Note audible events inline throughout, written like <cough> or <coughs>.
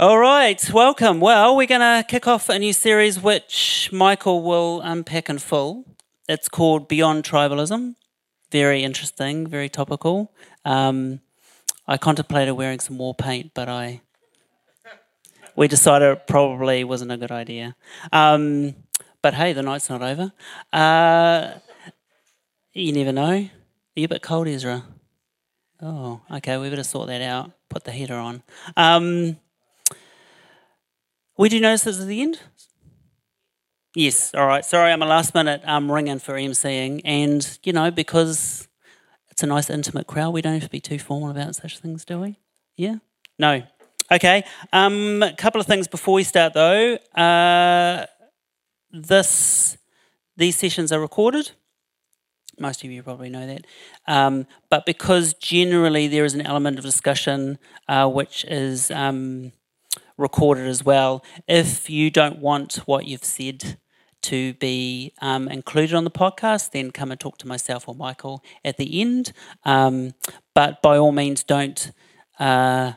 All right, welcome. Well, we're going to kick off a new series which Michael will unpack in full. It's called Beyond Tribalism. Very interesting, very topical. Um, I contemplated wearing some war paint, but I we decided it probably wasn't a good idea. Um, but hey, the night's not over. Uh, you never know. Are you a bit cold, Ezra? Oh, okay. We better sort that out. Put the heater on. Um, we do notice this at the end? Yes, all right. Sorry, I'm a last minute um, ring in for emceeing. And, you know, because it's a nice intimate crowd, we don't have to be too formal about such things, do we? Yeah? No. Okay. Um, a couple of things before we start, though. Uh, this, these sessions are recorded. Most of you probably know that. Um, but because generally there is an element of discussion uh, which is um, recorded as well. If you don't want what you've said to be um, included on the podcast, then come and talk to myself or Michael at the end. Um, but by all means, don't uh,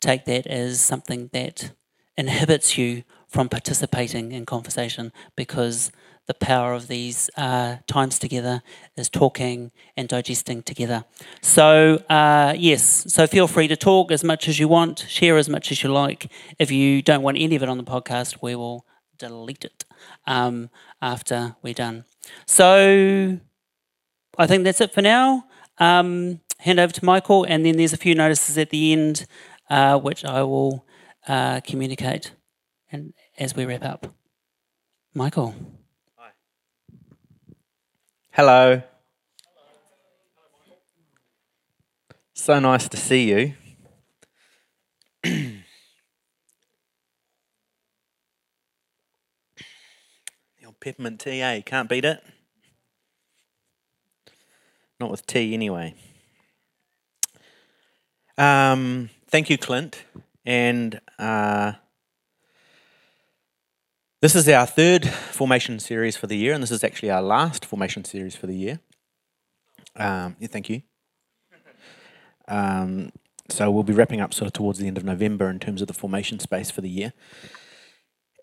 take that as something that inhibits you from participating in conversation because the power of these uh, times together is talking and digesting together. So, uh, yes, so feel free to talk as much as you want, share as much as you like. If you don't want any of it on the podcast, we will delete it um, after we're done. So, I think that's it for now. Um, hand over to Michael, and then there's a few notices at the end, uh, which I will uh, communicate and as we wrap up. Michael. Hello. So nice to see you. old peppermint tea, eh? Can't beat it. Not with tea, anyway. Um, thank you, Clint. And uh, this is our third formation series for the year, and this is actually our last formation series for the year. Um, yeah, thank you. Um, so we'll be wrapping up sort of towards the end of November in terms of the formation space for the year.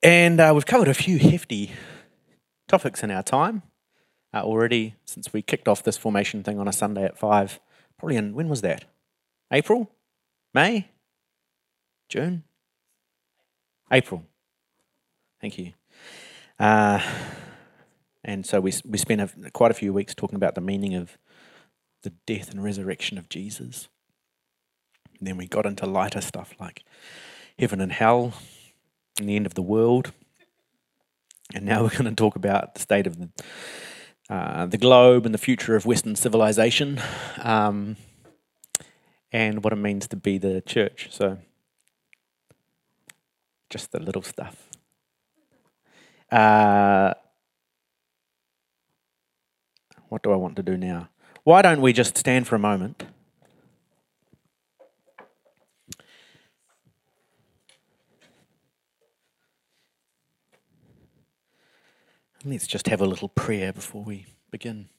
And uh, we've covered a few hefty topics in our time uh, already since we kicked off this formation thing on a Sunday at five. Probably in, when was that? April? May? June? April. Thank you. Uh, and so we, we spent a, quite a few weeks talking about the meaning of the death and resurrection of Jesus. And then we got into lighter stuff like heaven and hell and the end of the world. And now <laughs> we're going to talk about the state of the, uh, the globe and the future of Western civilization um, and what it means to be the church. So, just the little stuff. Uh, what do I want to do now? Why don't we just stand for a moment? Let's just have a little prayer before we begin.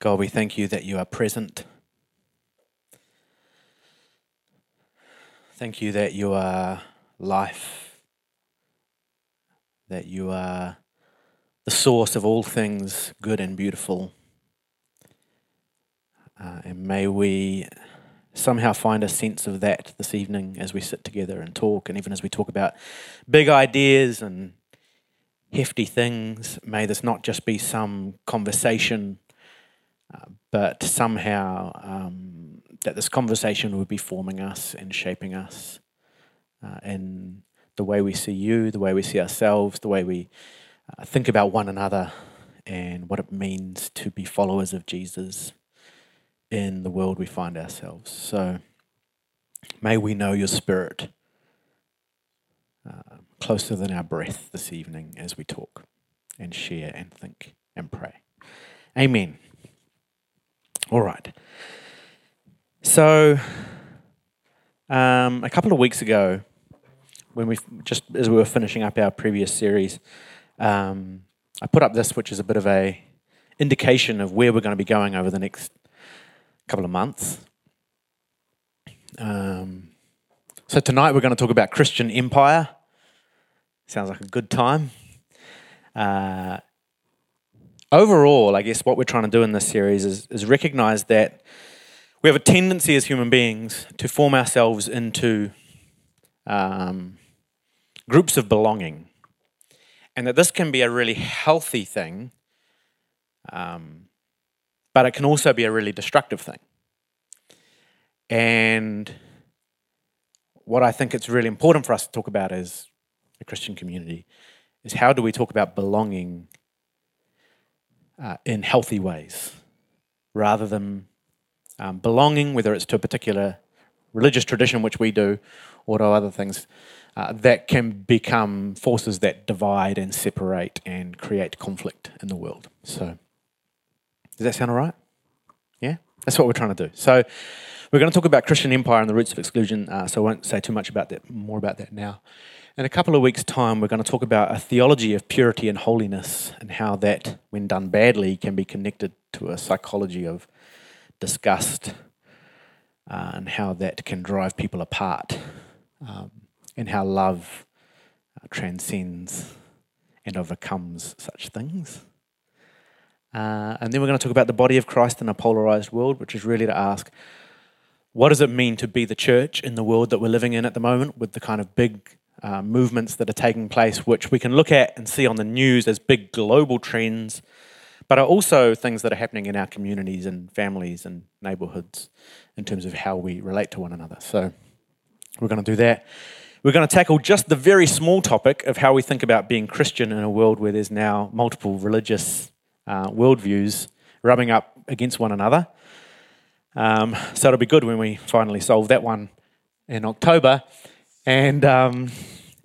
God, we thank you that you are present. Thank you that you are life, that you are the source of all things good and beautiful. Uh, and may we somehow find a sense of that this evening as we sit together and talk, and even as we talk about big ideas and hefty things. May this not just be some conversation, uh, but somehow um, that this conversation would be forming us and shaping us uh, in the way we see you, the way we see ourselves, the way we uh, think about one another, and what it means to be followers of Jesus in the world we find ourselves. So may we know your spirit uh, closer than our breath this evening as we talk and share and think and pray. Amen. All right. So, um, a couple of weeks ago, when we just as we were finishing up our previous series, um, I put up this, which is a bit of a indication of where we're going to be going over the next couple of months. Um, so tonight we're going to talk about Christian empire. Sounds like a good time. Uh, overall, I guess what we're trying to do in this series is, is recognize that we have a tendency as human beings to form ourselves into um, groups of belonging, and that this can be a really healthy thing, um, but it can also be a really destructive thing. And what I think it's really important for us to talk about as a Christian community is how do we talk about belonging uh, in healthy ways rather than um, belonging, whether it's to a particular religious tradition, which we do, or to other things uh, that can become forces that divide and separate and create conflict in the world. So, does that sound all right? Yeah? That's what we're trying to do. So, we're going to talk about Christian empire and the roots of exclusion, uh, so I won't say too much about that, more about that now. In a couple of weeks' time, we're going to talk about a theology of purity and holiness and how that, when done badly, can be connected to a psychology of disgust uh, and how that can drive people apart. Um, and how love uh, transcends and overcomes such things. Uh, and then we're going to talk about the body of Christ in a polarized world, which is really to ask what does it mean to be the church in the world that we're living in at the moment with the kind of big uh, movements that are taking place, which we can look at and see on the news as big global trends, but are also things that are happening in our communities and families and neighborhoods in terms of how we relate to one another. So we're going to do that. We're going to tackle just the very small topic of how we think about being Christian in a world where there's now multiple religious uh, worldviews rubbing up against one another. Um, so it'll be good when we finally solve that one in October. And, um,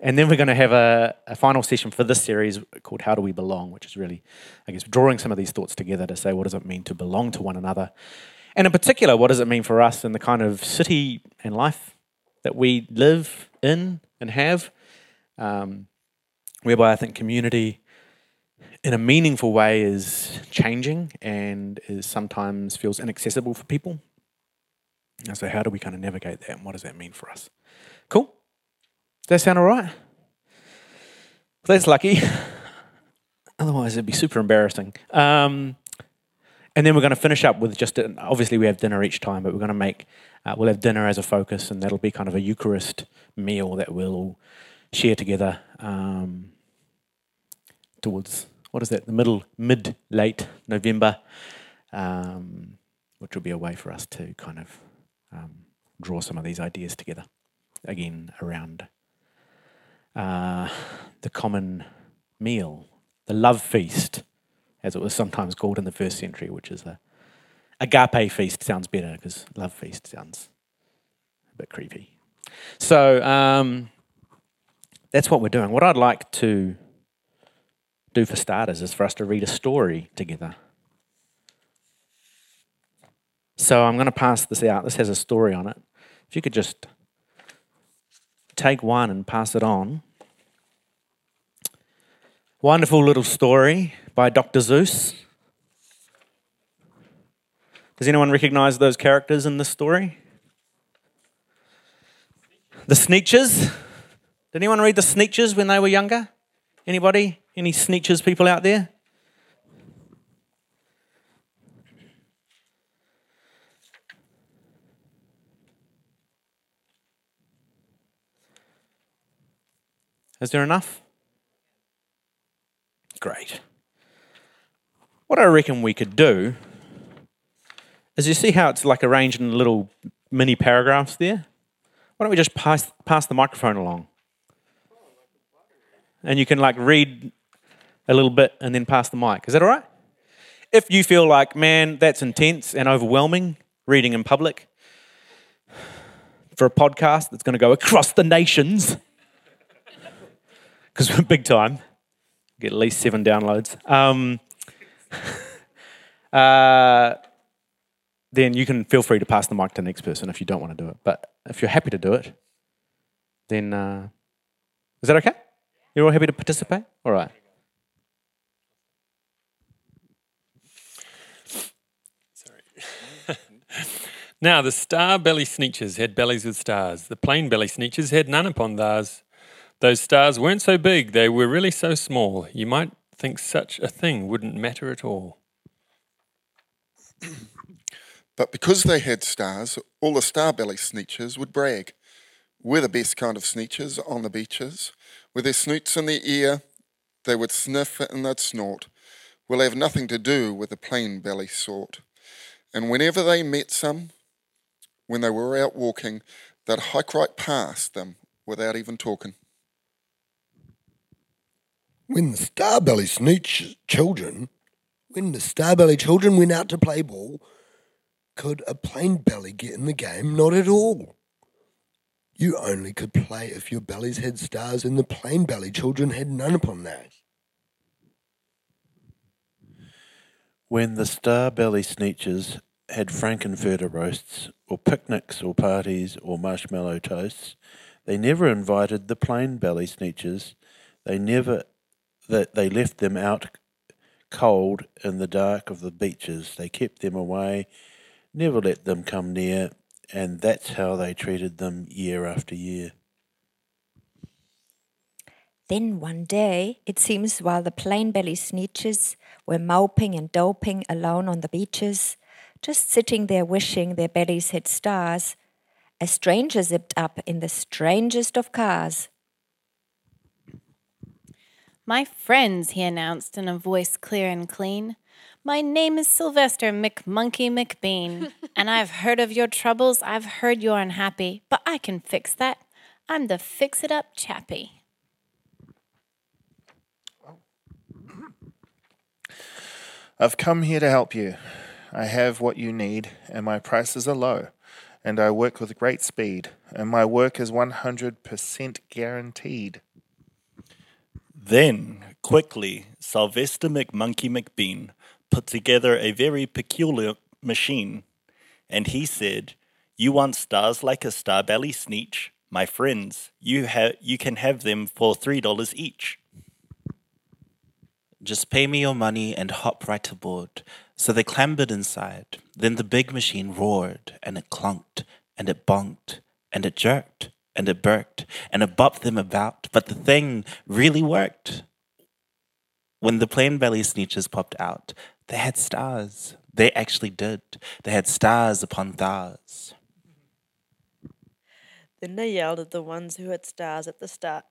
and then we're going to have a, a, final session for this series called How Do We Belong, which is really, I guess, drawing some of these thoughts together to say what does it mean to belong to one another. And in particular, what does it mean for us in the kind of city and life that we live in and have, um, whereby I think community in a meaningful way is changing and is sometimes feels inaccessible for people. And so, how do we kind of navigate that and what does that mean for us? Cool? Does that sound all right? That's lucky. <laughs> Otherwise, it'd be super embarrassing. Um, and then we're going to finish up with just, obviously, we have dinner each time, but we're going to make, uh, we'll have dinner as a focus, and that'll be kind of a Eucharist meal that we'll all share together um, towards, what is that, the middle, mid, late November, um, which will be a way for us to kind of um, draw some of these ideas together, again, around uh, the common meal, the love feast as it was sometimes called in the first century, which is a agape feast sounds better because love feast sounds a bit creepy. So um, that's what we're doing. What I'd like to do for starters is for us to read a story together. So I'm going to pass this out. This has a story on it. If you could just take one and pass it on. Wonderful little story by Dr. Seuss. Does anyone recognize those characters in this story? The Sneetches. Did anyone read the Sneetches when they were younger? Anybody? Any Sneetches people out there? Is there enough? Great. What I reckon we could do is you see how it's like arranged in little mini paragraphs there? Why don't we just pass, pass the microphone along? And you can like read a little bit and then pass the mic. Is that all right? If you feel like, man, that's intense and overwhelming, reading in public for a podcast that's going to go across the nations, because we're <laughs> big time. Get at least seven downloads. Um, <laughs> uh, then you can feel free to pass the mic to the next person if you don't want to do it. But if you're happy to do it, then uh, is that okay? You're all happy to participate? All right. Sorry. <laughs> now, the star belly sneetches had bellies with stars. The plain belly sneetches had none upon theirs. Those stars weren't so big, they were really so small. You might think such a thing wouldn't matter at all. <clears throat> But because they had stars, all the star belly sneetches would brag. We're the best kind of sneetches on the beaches. With their snoots in their ear, they would sniff and they'd snort. We'll have nothing to do with the plain belly sort. And whenever they met some, when they were out walking, they'd hike right past them without even talking. When the Starbelly Sneetch children, when the Starbelly children went out to play ball, could a plain belly get in the game? Not at all. You only could play if your bellies had stars, and the plain belly children had none upon theirs. When the star belly sneetches had frankenfurter roasts, or picnics, or parties, or marshmallow toasts, they never invited the plain belly sneetches. They never that they left them out cold in the dark of the beaches. They kept them away, never let them come near, and that's how they treated them year after year. Then one day, it seems while the plain belly sneetches were moping and doping alone on the beaches, just sitting there wishing their bellies had stars, a stranger zipped up in the strangest of cars. My friends, he announced in a voice clear and clean. My name is Sylvester McMonkey McBean, <laughs> and I've heard of your troubles. I've heard you're unhappy, but I can fix that. I'm the fix it up chappie. <clears throat> I've come here to help you. I have what you need, and my prices are low. And I work with great speed, and my work is 100% guaranteed. Then, quickly, Sylvester McMonkey McBean put together a very peculiar machine. And he said, You want stars like a starbelly sneetch? My friends, you, ha- you can have them for $3 each. Just pay me your money and hop right aboard. So they clambered inside. Then the big machine roared, and it clunked, and it bonked, and it jerked, and it burked, and it bopped them about. But the thing really worked. When the plain belly sneetches popped out, they had stars. They actually did. They had stars upon stars. Then they yelled at the ones who had stars at the start.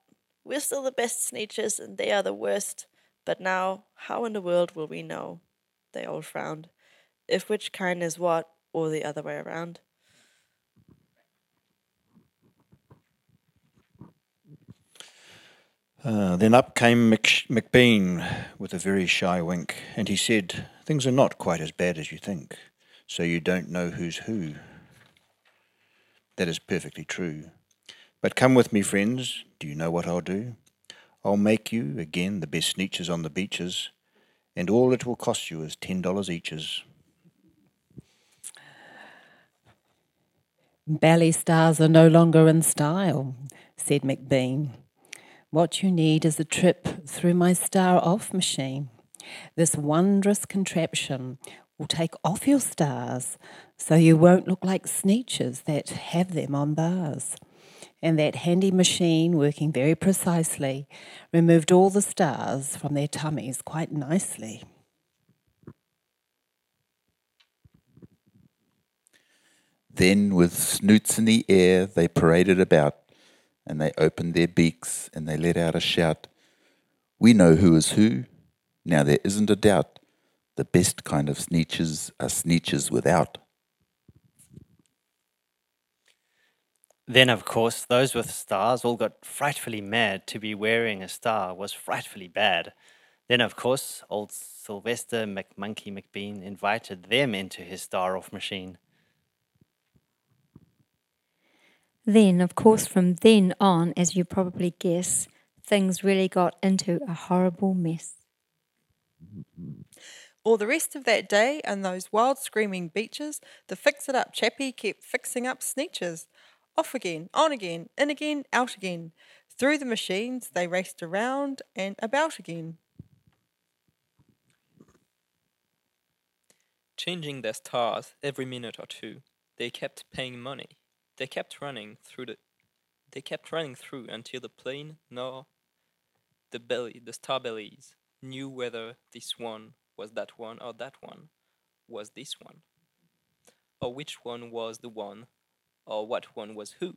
We're still the best sneetches, and they are the worst. But now, how in the world will we know? They all frowned. If which kind is what, or the other way around. Uh, then up came Mc- McBean with a very shy wink, and he said, Things are not quite as bad as you think, so you don't know who's who. That is perfectly true. But come with me, friends. Do you know what I'll do? I'll make you, again, the best sneetches on the beaches, and all it will cost you is $10 eaches. Belly stars are no longer in style, said McBean. What you need is a trip through my star off machine. This wondrous contraption will take off your stars so you won't look like sneetches that have them on bars. And that handy machine, working very precisely, removed all the stars from their tummies quite nicely. Then, with snoots in the air, they paraded about, and they opened their beaks, and they let out a shout. We know who is who. Now there isn't a doubt. The best kind of sneetches are sneetches without. Then, of course, those with stars all got frightfully mad. To be wearing a star was frightfully bad. Then, of course, old Sylvester McMonkey McBean invited them into his star off machine. Then, of course, from then on, as you probably guess, things really got into a horrible mess. All the rest of that day and those wild screaming beaches, the fix it up chappie kept fixing up sneetches. Off again, on again, in again, out again. Through the machines they raced around and about again. changing their stars every minute or two. They kept paying money. They kept running through the. They kept running through until the plain nor the belly, the star bellies, knew whether this one was that one or that one was this one, or which one was the one, or what one was who.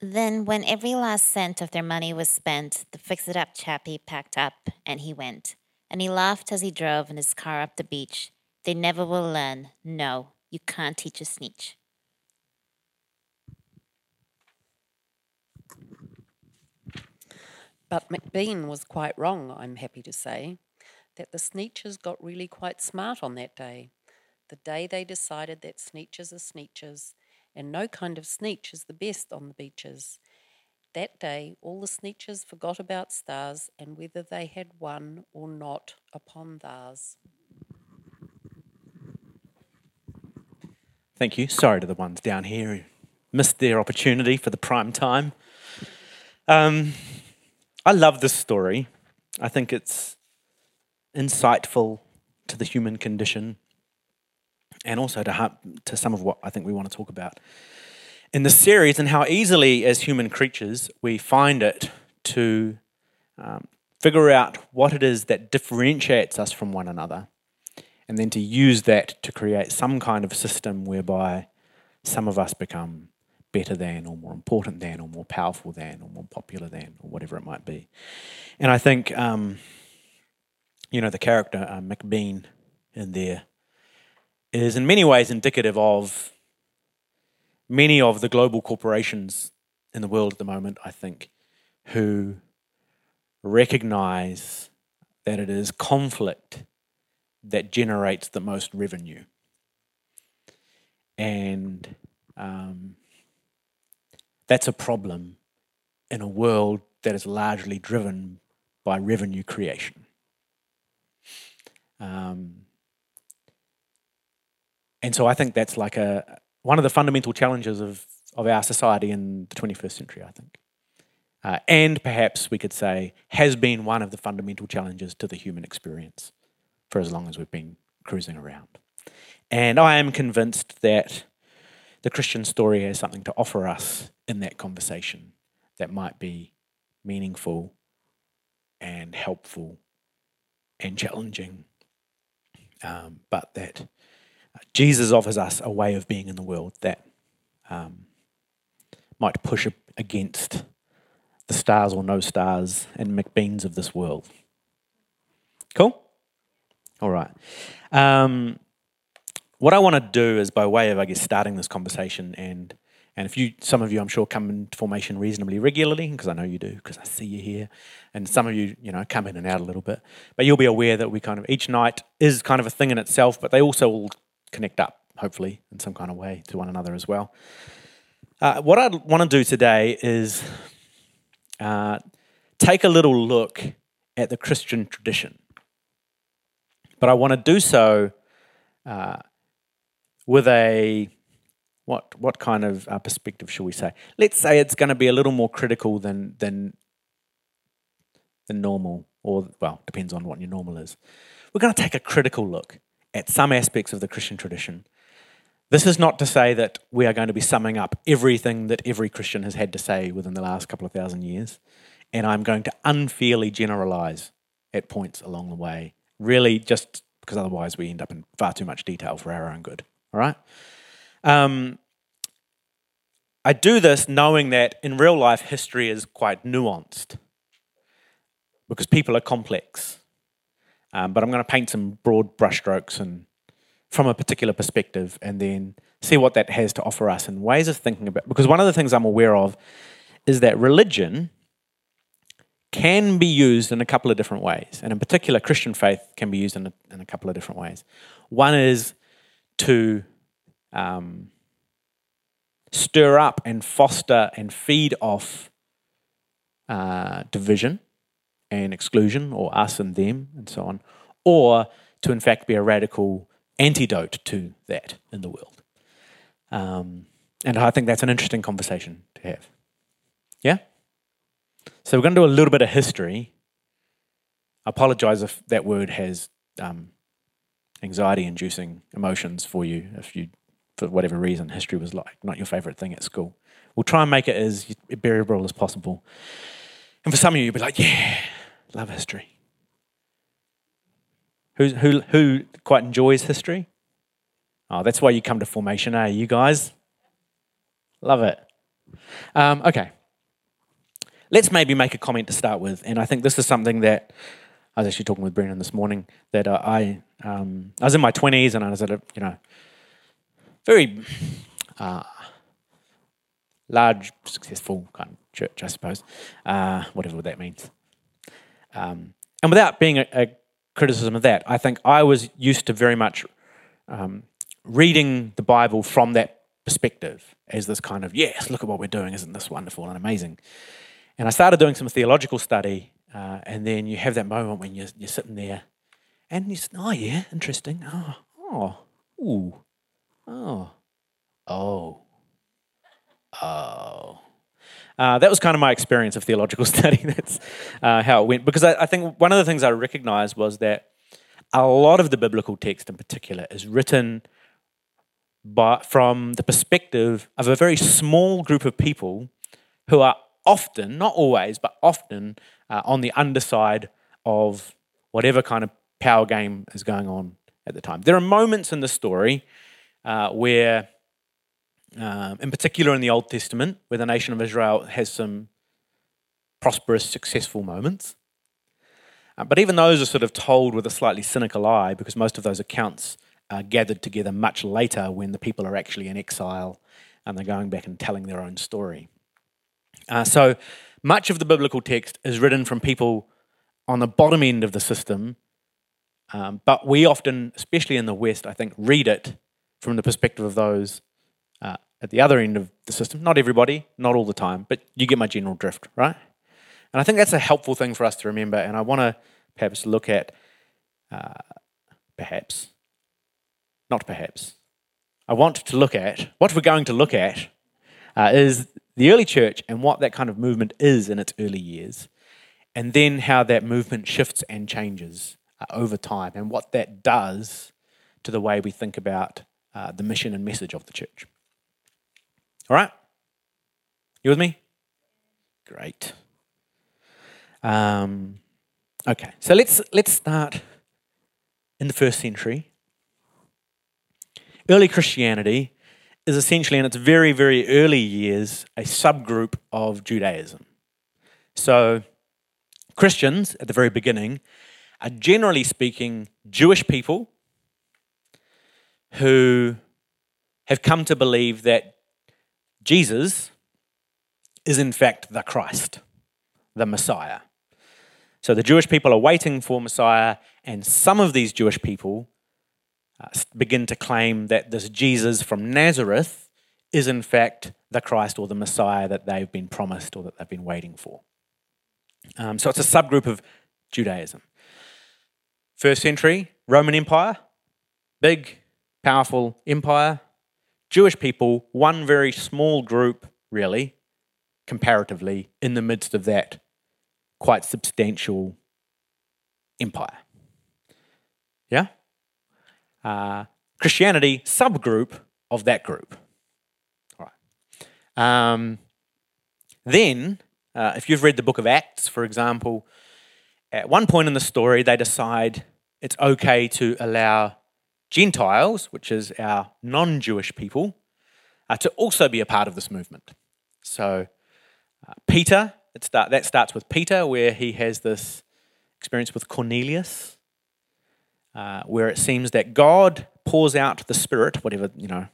Then, when every last cent of their money was spent, the fix it up chappie packed up and he went. And he laughed as he drove in his car up the beach. They never will learn. No, you can't teach a sneetch. But McBean was quite wrong, I'm happy to say, that the Sneetches got really quite smart on that day. The day they decided that Sneetches are Sneetches, and no kind of Sneetch is the best on the beaches. That day, all the Sneetches forgot about stars and whether they had won or not upon theirs. Thank you. Sorry to the ones down here who missed their opportunity for the prime time. Um, I love this story. I think it's insightful to the human condition and also to, to some of what I think we want to talk about in the series and how easily, as human creatures, we find it to um, figure out what it is that differentiates us from one another and then to use that to create some kind of system whereby some of us become better than or more important than or more powerful than or more popular than or whatever it might be. And I think, um, you know, the character uh, McBean in there is in many ways indicative of many of the global corporations in the world at the moment, I think, who recognize that it is conflict that generates the most revenue. And um, that's a problem in a world that is largely driven by revenue creation. Um, and so I think that's like a one of the fundamental challenges of, of our society in the 21st century, I think. Uh, and perhaps we could say has been one of the fundamental challenges to the human experience for as long as we've been cruising around. And I am convinced that the Christian story has something to offer us in that conversation that might be meaningful and helpful and challenging, um, but that Jesus offers us a way of being in the world that um, might push against the stars or no stars and McBeans of this world. Cool? All right. Um, what I want to do is by way of, I guess, starting this conversation and and if you, some of you, I'm sure, come into formation reasonably regularly, because I know you do, because I see you here, and some of you, you know, come in and out a little bit. But you'll be aware that we kind of each night is kind of a thing in itself, but they also all connect up, hopefully, in some kind of way to one another as well. Uh, what I want to do today is uh, take a little look at the Christian tradition, but I want to do so uh, with a what what kind of uh, perspective shall we say? Let's say it's going to be a little more critical than than than normal, or well, depends on what your normal is. We're going to take a critical look at some aspects of the Christian tradition. This is not to say that we are going to be summing up everything that every Christian has had to say within the last couple of thousand years, and I'm going to unfairly generalize at points along the way, really just because otherwise we end up in far too much detail for our own good. All right? Um, I do this knowing that in real life, history is quite nuanced because people are complex. Um, but I'm going to paint some broad brushstrokes and from a particular perspective and then see what that has to offer us and ways of thinking about because one of the things I'm aware of is that religion can be used in a couple of different ways. And in particular, Christian faith can be used in a, in a couple of different ways. One is to um, stir up and foster and feed off uh, division and exclusion, or us and them, and so on, or to in fact be a radical antidote to that in the world. Um, and I think that's an interesting conversation to have. So we're going to do a little bit of history. I apologize if that word has um, anxiety-inducing emotions for you if you, for whatever reason, history was like not your favourite thing at school. We'll try and make it as bearable as possible. And for some of you, you'll be like, yeah, love history. Who, who, who quite enjoys history? Oh, that's why you come to formation, eh? You guys? Love it. Um, okay. Let's maybe make a comment to start with. And I think this is something that I was actually talking with Brennan this morning that uh, I, um, I was in my 20s and I was at a, you know, very uh, large, successful kind of church, I suppose, uh, whatever that means. Um, and without being a, a, criticism of that, I think I was used to very much um, reading the Bible from that perspective as this kind of, yes, look at what we're doing, isn't this wonderful and amazing? And I started doing some theological study, uh, and then you have that moment when you're, you're sitting there and you say, oh, yeah, interesting. Oh, oh, ooh, oh, oh, oh. Uh, that was kind of my experience of theological <laughs> study. That's uh, how it went. Because I, I, think one of the things I recognized was that a lot of the biblical text in particular is written by, from the perspective of a very small group of people who are often, not always, but often uh, on the underside of whatever kind of power game is going on at the time. There are moments in the story uh, where um, in particular in the Old Testament, where the nation of Israel has some prosperous, successful moments. Uh, but even those are sort of told with a slightly cynical eye because most of those accounts are gathered together much later when the people are actually in exile and they're going back and telling their own story. Uh, so much of the biblical text is written from people on the bottom end of the system, um, but we often, especially in the West, I think, read it from the perspective of those uh, at the other end of the system. Not everybody, not all the time, but you get my general drift, right? And I think that's a helpful thing for us to remember. And I want to perhaps look at, uh, perhaps, not perhaps, I want to look at, what we're going to look at uh, is the early church and what that kind of movement is in its early years, and then how that movement shifts and changes uh, over time, and what that does to the way we think about uh, the mission and message of the church. All right? You with me? Great. Um, okay, so let's let's start in the first century. Early Christianity is essentially, in its very, very early years, a subgroup of Judaism. So, Christians at the very beginning are generally speaking Jewish people who have come to believe that Jesus is in fact the Christ, the Messiah. So the Jewish people are waiting for Messiah, and some of these Jewish people uh, begin to claim that this Jesus from Nazareth is in fact the Christ or the Messiah that they've been promised or that they've been waiting for. Um, so it's a subgroup of Judaism. First century, Roman Empire, big, powerful empire. Jewish people, one very small group, really, comparatively, in the midst of that quite substantial empire. Yeah? Uh, Christianity, subgroup of that group. All right. Um, then, uh, if you've read the book of Acts, for example, at one point in the story, they decide it's okay to allow Gentiles, which is our non Jewish people, uh, to also be a part of this movement. So, uh, Peter, start, that starts with Peter, where he has this experience with Cornelius, uh, where it seems that God pours out the Spirit, whatever, you know,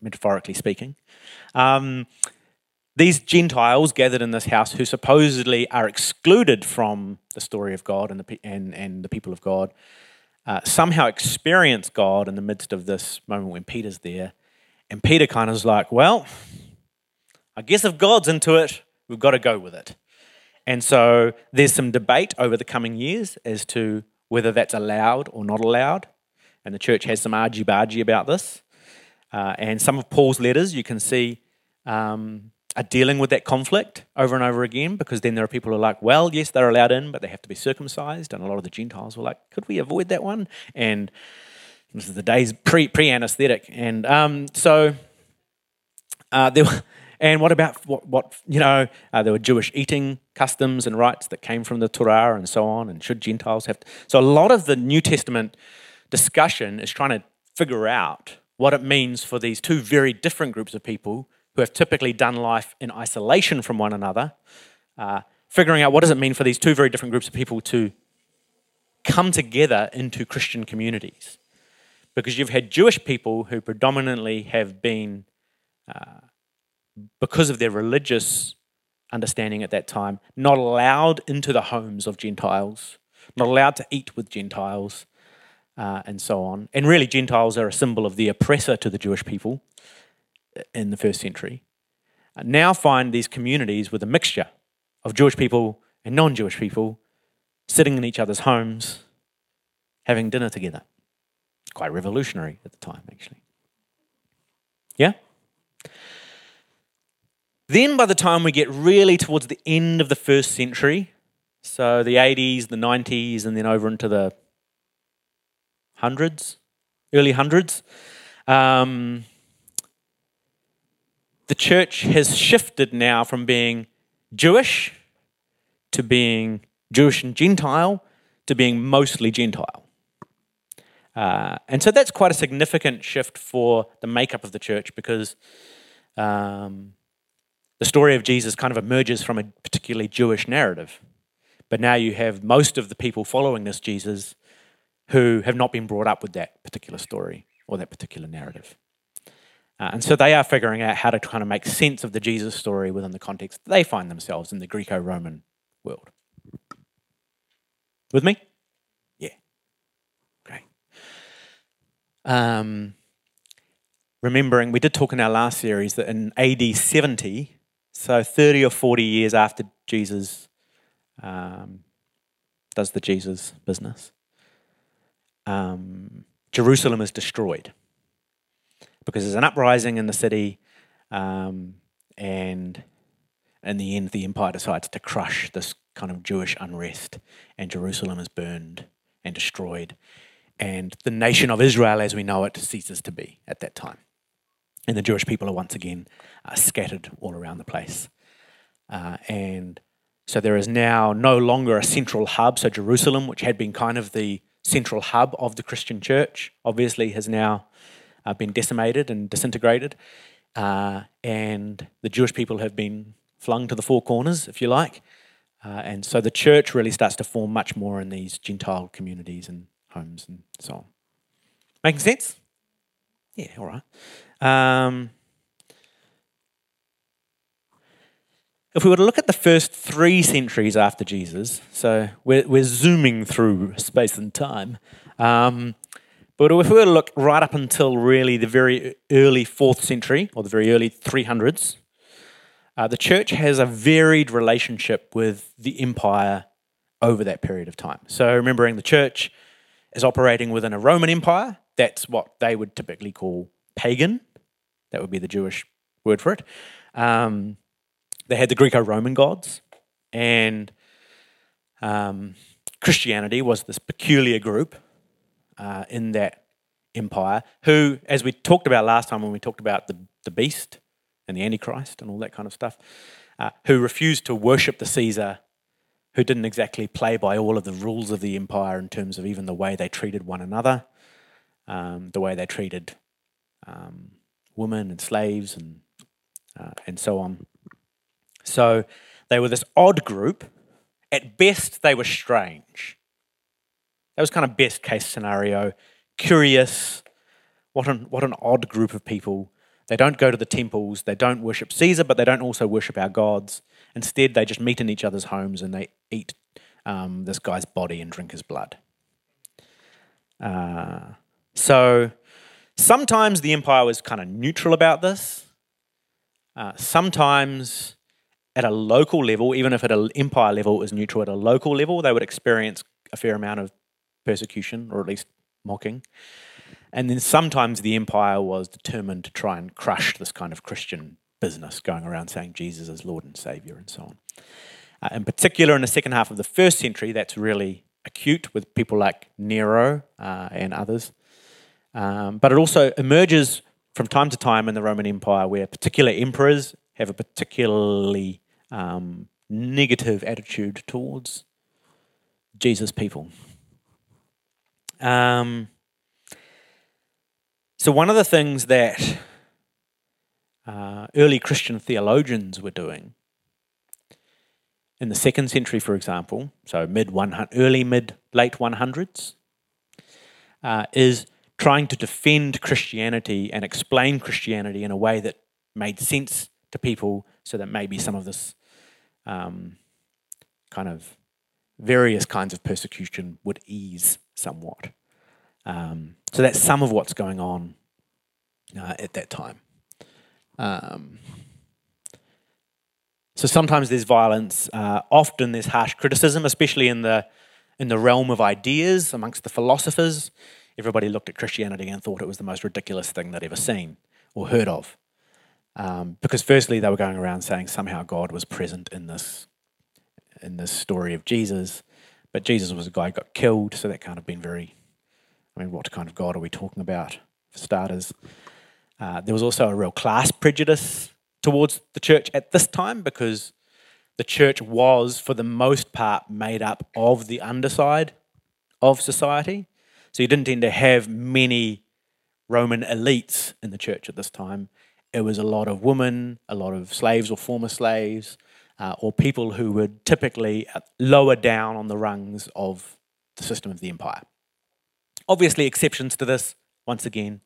metaphorically speaking. Um, these Gentiles gathered in this house who supposedly are excluded from the story of God and the, and, and the people of God uh, somehow experience God in the midst of this moment when Peter's there. And Peter kind of is like, well, I guess if God's into it, we've got to go with it. And so there's some debate over the coming years as to whether that's allowed or not allowed. And the church has some argy bargy about this. Uh, and some of Paul's letters, you can see um, are dealing with that conflict over and over again because then there are people who are like, well, yes, they're allowed in, but they have to be circumcised. And a lot of the Gentiles were like, could we avoid that one? And this is the days pre pre anesthetic. And um, so uh, there were, and what about what, what you know, uh, there were Jewish eating customs and rites that came from the Torah and so on. And should Gentiles have to? So a lot of the New Testament discussion is trying to figure out what it means for these two very different groups of people who have typically done life in isolation from one another, uh, figuring out what does it mean for these two very different groups of people to come together into Christian communities. Because you've had Jewish people who predominantly have been, uh, because of their religious understanding at that time, not allowed into the homes of Gentiles, not allowed to eat with Gentiles, uh, and so on. And really, Gentiles are a symbol of the oppressor to the Jewish people in the first century, uh, now find these communities with a mixture of Jewish people and non Jewish people sitting in each other's homes, having dinner together. Quite revolutionary at the time, actually. Yeah? Then, by the time we get really towards the end of the first century, so the 80s, the 90s, and then over into the hundreds, early hundreds, um, the church has shifted now from being Jewish to being Jewish and Gentile to being mostly Gentile. Uh, and so that's quite a significant shift for the makeup of the church because um, the story of Jesus kind of emerges from a particularly Jewish narrative. But now you have most of the people following this Jesus who have not been brought up with that particular story or that particular narrative. Uh, and so they are figuring out how to kind of make sense of the Jesus story within the context they find themselves in the Greco Roman world. With me? Yeah. Great. Um, remembering, we did talk in our last series that in AD 70, so 30 or 40 years after Jesus um, does the Jesus business, um, Jerusalem is destroyed because there's an uprising in the city, um, and in the end, the empire decides to crush this kind of Jewish unrest, and Jerusalem is burned and destroyed, and the nation of Israel, as we know it, ceases to be at that time, and the Jewish people are once again uh, scattered all around the place, uh, and so there is now no longer a central hub. So Jerusalem, which had been kind of the central hub of the Christian church, obviously has now uh, been decimated and disintegrated. Uh, and the Jewish people have been flung to the four corners, if you like. Uh, and so the church really starts to form much more in these Gentile communities and homes and so on. Making sense? Yeah, all right. Um, if we were to look at the first three centuries after Jesus, so we're, we're zooming through space and time, um, but if we were to look right up until really the very early fourth century or the very early 300s, uh, the church has a varied relationship with the empire over that period of time. So, remembering the church is operating within a Roman Empire, that's what they would typically call pagan. That would be the Jewish word for it. Um, they had the Greco Roman gods, and um, Christianity was this peculiar group uh, in that empire who, as we talked about last time when we talked about the, the beast and the Antichrist and all that kind of stuff, uh, who refused to worship the Caesar, who didn't exactly play by all of the rules of the empire in terms of even the way they treated one another, um, the way they treated um, women and slaves and, uh, and so on. So they were this odd group. At best, they were strange. That was kind of best case scenario. Curious. What an, what an odd group of people. They don't go to the temples, they don't worship Caesar, but they don't also worship our gods. Instead, they just meet in each other's homes and they eat um, this guy's body and drink his blood. Uh, so sometimes the empire was kind of neutral about this. Uh, sometimes at a local level, even if at an empire level it was neutral, at a local level, they would experience a fair amount of persecution or at least mocking. And then sometimes the empire was determined to try and crush this kind of Christian business, going around saying Jesus is Lord and Savior and so on. Uh, in particular, in the second half of the first century, that's really acute with people like Nero uh, and others. Um, but it also emerges from time to time in the Roman Empire where particular emperors have a particularly um, negative attitude towards Jesus people. Um, so, one of the things that uh, early Christian theologians were doing in the second century, for example, so mid one early mid late one hundreds, uh, is trying to defend Christianity and explain Christianity in a way that made sense to people, so that maybe some of this um, kind of various kinds of persecution would ease somewhat. Um, so that's some of what's going on uh, at that time. Um, so sometimes there's violence. Uh, often there's harsh criticism, especially in the in the realm of ideas amongst the philosophers. Everybody looked at Christianity and thought it was the most ridiculous thing they'd ever seen or heard of. Um, because firstly, they were going around saying somehow God was present in this in this story of Jesus, but Jesus was a guy who got killed, so that can't have been very. I mean, what kind of God are we talking about? For starters, uh, there was also a real class prejudice towards the church at this time because the church was, for the most part, made up of the underside of society. So you didn't tend to have many Roman elites in the church at this time. It was a lot of women, a lot of slaves or former slaves, uh, or people who were typically lower down on the rungs of the system of the empire. Obviously, exceptions to this, once again,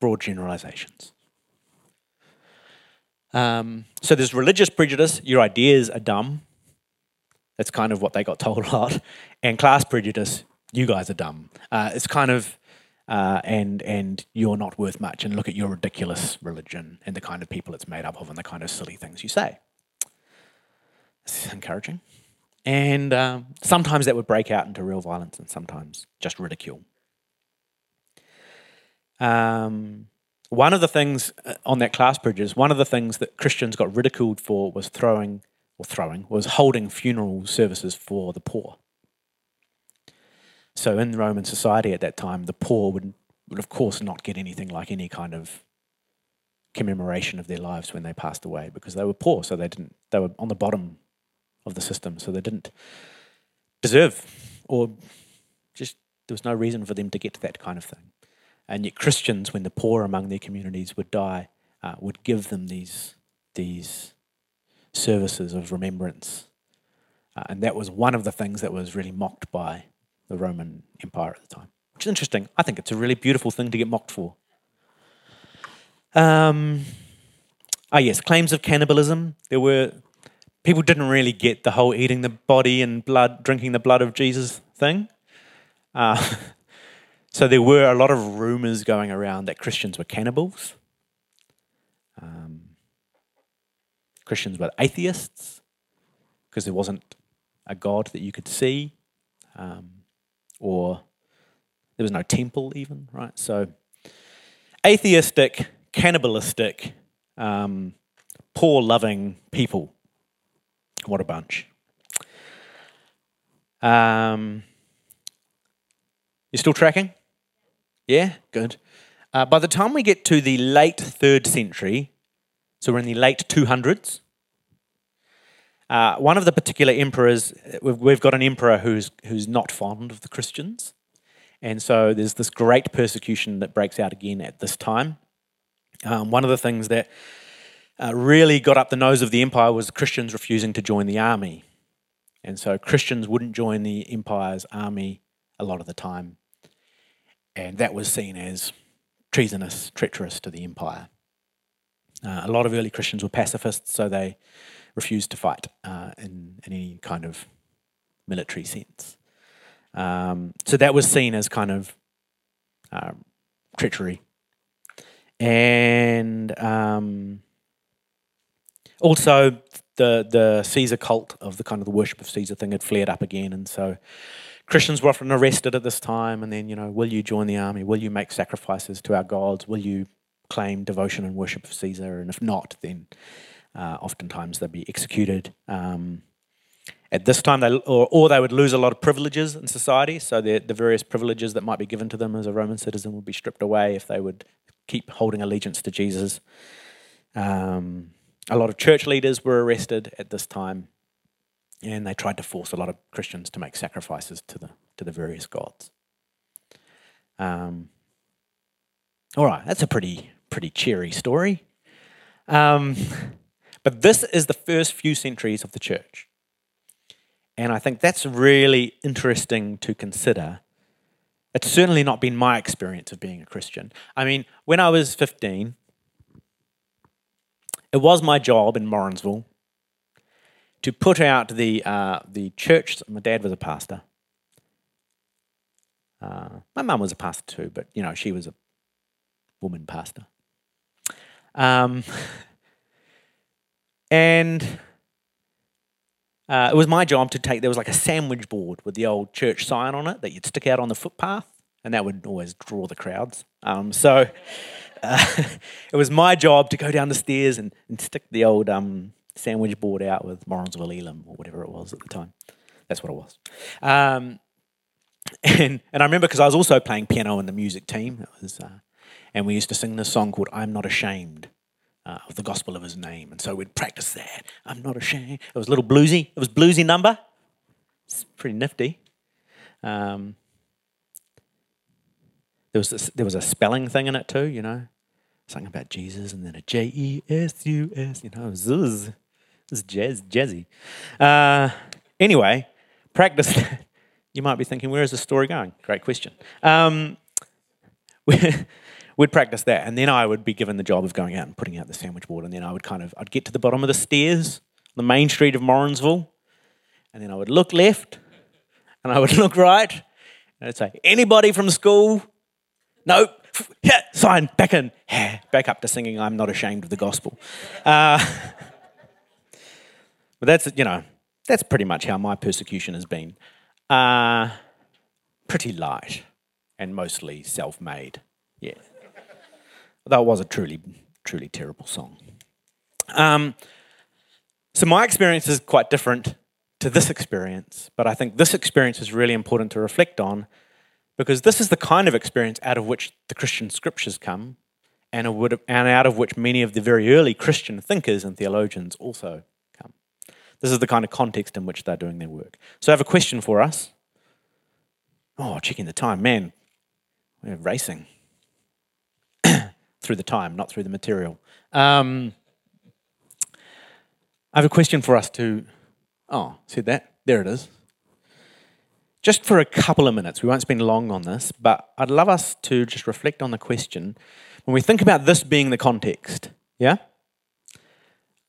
broad generalizations. Um, so there's religious prejudice, your ideas are dumb. That's kind of what they got told a lot. And class prejudice, you guys are dumb. Uh, it's kind of, uh, and, and you're not worth much. And look at your ridiculous religion and the kind of people it's made up of and the kind of silly things you say. Is encouraging. And um, sometimes that would break out into real violence and sometimes just ridicule. Um, one of the things uh, on that class prejudice, one of the things that Christians got ridiculed for was throwing, or throwing, was holding funeral services for the poor. So in Roman society at that time, the poor would, would of course not get anything like any kind of commemoration of their lives when they passed away because they were poor, so they didn't. They were on the bottom of the system, so they didn't deserve, or just there was no reason for them to get to that kind of thing. And yet, Christians, when the poor among their communities would die, uh, would give them these, these services of remembrance. Uh, and that was one of the things that was really mocked by the Roman Empire at the time, which is interesting. I think it's a really beautiful thing to get mocked for. Um, ah, yes, claims of cannibalism. There were people didn't really get the whole eating the body and blood, drinking the blood of Jesus thing. Uh, <laughs> So there were a lot of rumors going around that Christians were cannibals. Um, Christians were atheists because there wasn't a God that you could see, um, or there was no temple, even, right? So atheistic, cannibalistic, um, poor loving people. What a bunch. Um, you still tracking? Yeah, good. Uh, by the time we get to the late third century, so we're in the late 200s, uh, one of the particular emperors, we've, we've got an emperor who's, who's not fond of the Christians. And so there's this great persecution that breaks out again at this time. Um, one of the things that uh, really got up the nose of the empire was Christians refusing to join the army. And so Christians wouldn't join the empire's army a lot of the time and that was seen as treasonous, treacherous to the empire. Uh, a lot of early Christians were pacifists, so they refused to fight uh, in, in, any kind of military sense. Um, so that was seen as kind of uh, treachery. And um, also, the the Caesar cult of the kind of the worship of Caesar thing had flared up again, and so Christians were often arrested at this time, and then, you know, will you join the army? Will you make sacrifices to our gods? Will you claim devotion and worship of Caesar, and if not, then uh, oftentimes they'd be executed. Um, at this time, they, or, or they would lose a lot of privileges in society. So the, the various privileges that might be given to them as a Roman citizen would be stripped away if they would keep holding allegiance to Jesus. Um, a lot of church leaders were arrested at this time, and they tried to force a lot of Christians to make sacrifices to the to the various gods. Um, all right, that's a pretty pretty cheery story. Um, but this is the first few centuries of the church. And I think that's really interesting to consider. It's certainly not been my experience of being a Christian. I mean, when I was 15, it was my job in Morrinsville to put out the, uh, the church. My dad was a pastor. Uh, my mum was a pastor too, but you know, she was a woman pastor. Um, <laughs> and uh, it was my job to take, there was like a sandwich board with the old church sign on it that you'd stick out on the footpath, and that would always draw the crowds. Um, so uh, <laughs> it was my job to go down the stairs and, and stick the old um, sandwich board out with Morrinsville Elim or whatever it was at the time. That's what it was. Um, <laughs> and, and I remember because I was also playing piano in the music team. Was, uh, and we used to sing this song called I'm Not Ashamed uh, of the gospel of his name. And so we'd practice that. I'm not ashamed. It was a little bluesy. It was bluesy number. It's pretty nifty. Um, there was this, there was a spelling thing in it too, you know, something about Jesus and then a J E S U S. You know, it was, it was, it was jazz, jazzy. Uh, anyway, practice that. <laughs> You might be thinking, where is the story going? Great question. Um, <laughs> we'd practice that, and then I would be given the job of going out and putting out the sandwich board, and then I would kind of I'd get to the bottom of the stairs, the main street of Morrinsville, and then I would look left, and I would look right, and I'd say, anybody from school? Nope. Yeah, sign back in, back up to singing. I'm not ashamed of the gospel. Uh, <laughs> but that's you know that's pretty much how my persecution has been. Uh, pretty light and mostly self-made. Yeah. That was a truly, truly terrible song. Um, so my experience is quite different to this experience, but I think this experience is really important to reflect on because this is the kind of experience out of which the Christian scriptures come and, and out of which many of the very early Christian thinkers and theologians also come. This is the kind of context in which they're doing their work. So I have a question for us. Oh, checking the time. Man, we're racing through the time, not through the material. Um, I have a question for us to. Oh, see that? There it is. Just for a couple of minutes, we won't spend long on this, but I'd love us to just reflect on the question when we think about this being the context, yeah?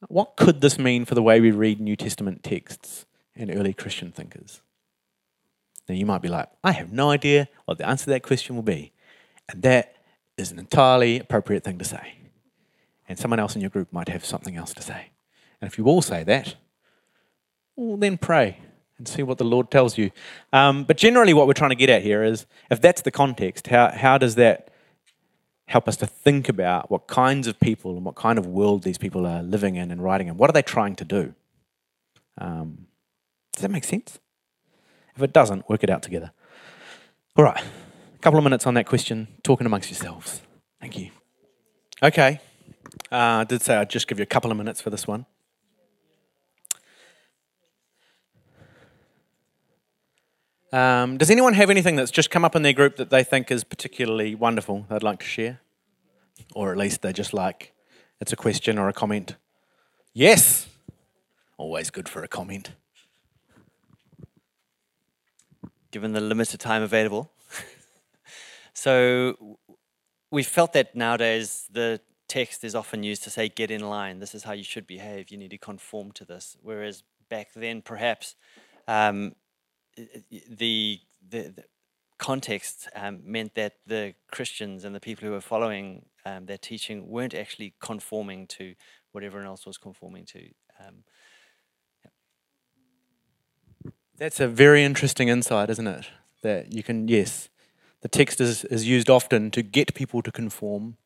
What could this mean for the way we read New Testament texts and early Christian thinkers? Now, you might be like, I have no idea what the answer to that question will be. And that is an entirely appropriate thing to say. And someone else in your group might have something else to say. And if you all say that, well, then pray and see what the Lord tells you. Um, but generally, what we're trying to get at here is if that's the context, how, how does that help us to think about what kinds of people and what kind of world these people are living in and writing in? What are they trying to do? Um, does that make sense? If it doesn't, work it out together. All right, a couple of minutes on that question, talking amongst yourselves. Thank you. Okay, uh, I did say I'd just give you a couple of minutes for this one. Um, does anyone have anything that's just come up in their group that they think is particularly wonderful they'd like to share? Or at least they just like it's a question or a comment? Yes! Always good for a comment. Given the limited time available. So we felt that nowadays the text is often used to say, get in line. This is how you should behave. You need to conform to this. Whereas back then, perhaps um, the, the, the context um, meant that the Christians and the people who were following um, their teaching weren't actually conforming to what everyone else was conforming to. Um, That's a very interesting insight, isn't it? That you can, yes, the text is, is used often to get people to conform,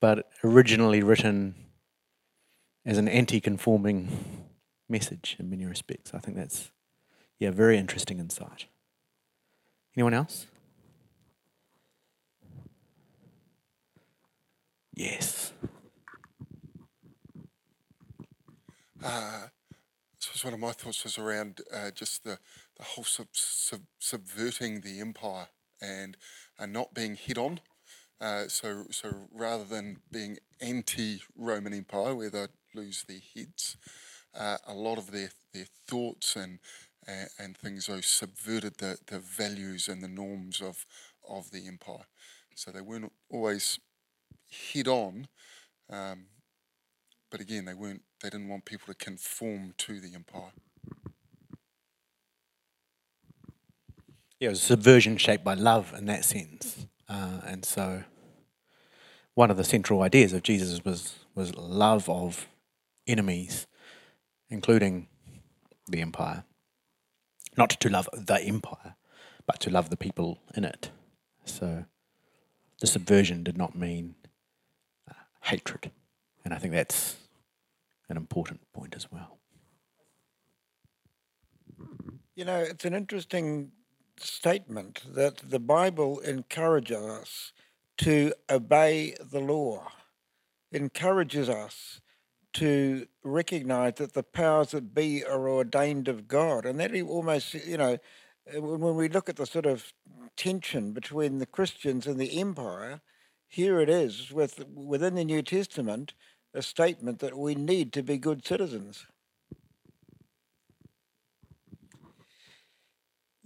but originally written as an anti-conforming message in many respects. I think that's yeah, very interesting insight. Anyone else? Yes. Uh, this was one of my thoughts was around uh, just the, the whole sub, sub, subverting the empire and are not being hit on. Uh, so, so rather than being anti-Roman Empire, where they'd lose their heads, uh, a lot of their their thoughts and and, and things those subverted the, the values and the norms of of the empire. So they weren't always head on, um, but again, they weren't. They didn't want people to conform to the empire. Yeah, it was subversion shaped by love in that sense, uh, and so one of the central ideas of Jesus was was love of enemies, including the empire. Not to love the empire, but to love the people in it. So the subversion did not mean uh, hatred, and I think that's an important point as well. You know, it's an interesting statement that the Bible encourages us to obey the law, encourages us to recognize that the powers that be are ordained of God. And that almost, you know, uh, when we look at the sort of tension between the Christians and the empire, here it is with within the New Testament a statement that we need to be good citizens.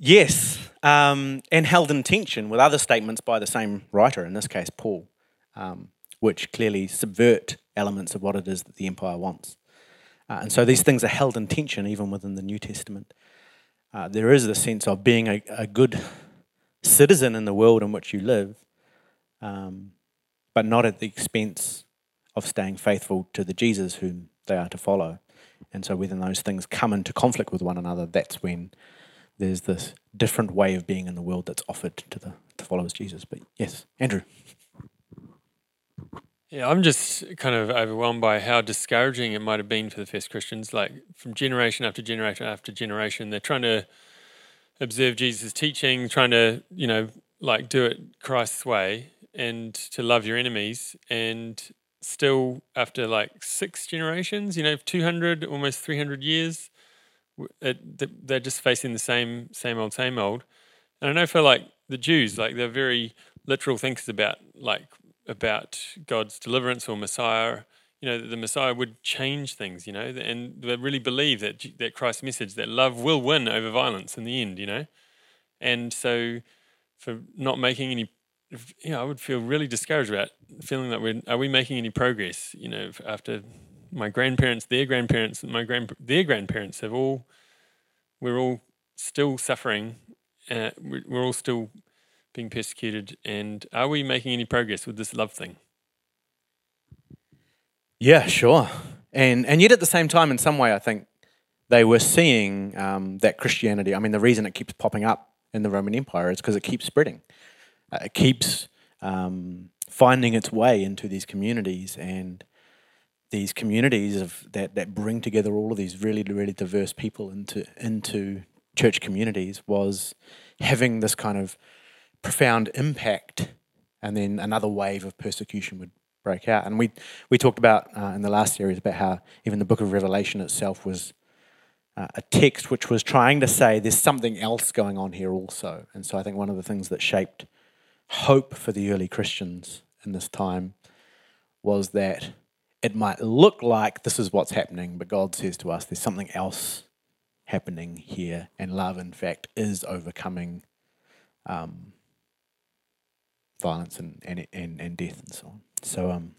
Yes, um, and held in tension with other statements by the same writer, in this case, Paul, um, which clearly subvert elements of what it is that the empire wants. Uh, and so these things are held in tension even within the New Testament. Uh, there is the sense of being a, a, good citizen in the world in which you live, um, but not at the expense of staying faithful to the Jesus whom they are to follow. And so, when those things come into conflict with one another, that's when there's this different way of being in the world that's offered to the to followers Jesus. But yes, Andrew. Yeah, I'm just kind of overwhelmed by how discouraging it might have been for the first Christians. Like from generation after generation after generation, they're trying to observe Jesus' teaching, trying to, you know, like do it Christ's way and to love your enemies. And still, after like six generations, you know, 200, almost 300 years, it, uh, they're just facing the same, same old, same old. And I know for like the Jews, like they're very literal thinkers about like about God's deliverance or Messiah, you know, the Messiah would change things, you know, and they really believe that that Christ's message, that love will win over violence in the end, you know, and so for not making any, you know, I would feel really discouraged about feeling that we're are we making any progress, you know, after my grandparents, their grandparents, my grand their grandparents have all, we're all still suffering, uh, we're all still being persecuted, and are we making any progress with this love thing? Yeah, sure. And and yet at the same time, in some way, I think they were seeing um, that Christianity. I mean, the reason it keeps popping up in the Roman Empire is because it keeps spreading. Uh, it keeps um, finding its way into these communities and these communities of that that bring together all of these really really diverse people into into church communities was having this kind of profound impact, and then another wave of persecution would break out. And we we talked about uh, in the last series about how even the book of Revelation itself was uh, a text which was trying to say there's something else going on here also. And so I think one of the things that shaped hope for the early Christians in this time was that it might look like this is what's happening, but God says to us there's something else happening here, and love, in fact, is overcoming um, violence and, and, and, and death and so on. So, um,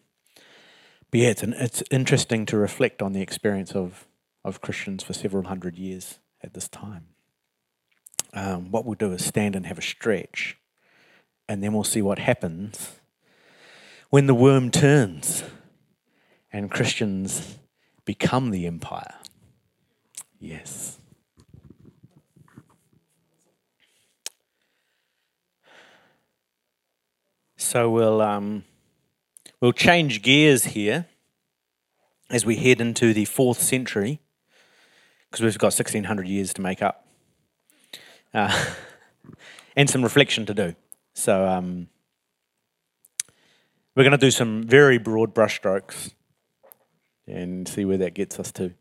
but yeah, it's, an, it's interesting to reflect on the experience of, of Christians for several hundred years at this time. Um, what we'll do is stand and have a stretch, and then we'll see what happens when the worm turns and Christians become the empire. Yes. So we'll um, We'll change gears here as we head into the fourth century because we've got 1600 years to make up uh, <laughs> and some reflection to do. So um, we're going to do some very broad brushstrokes and see where that gets us to.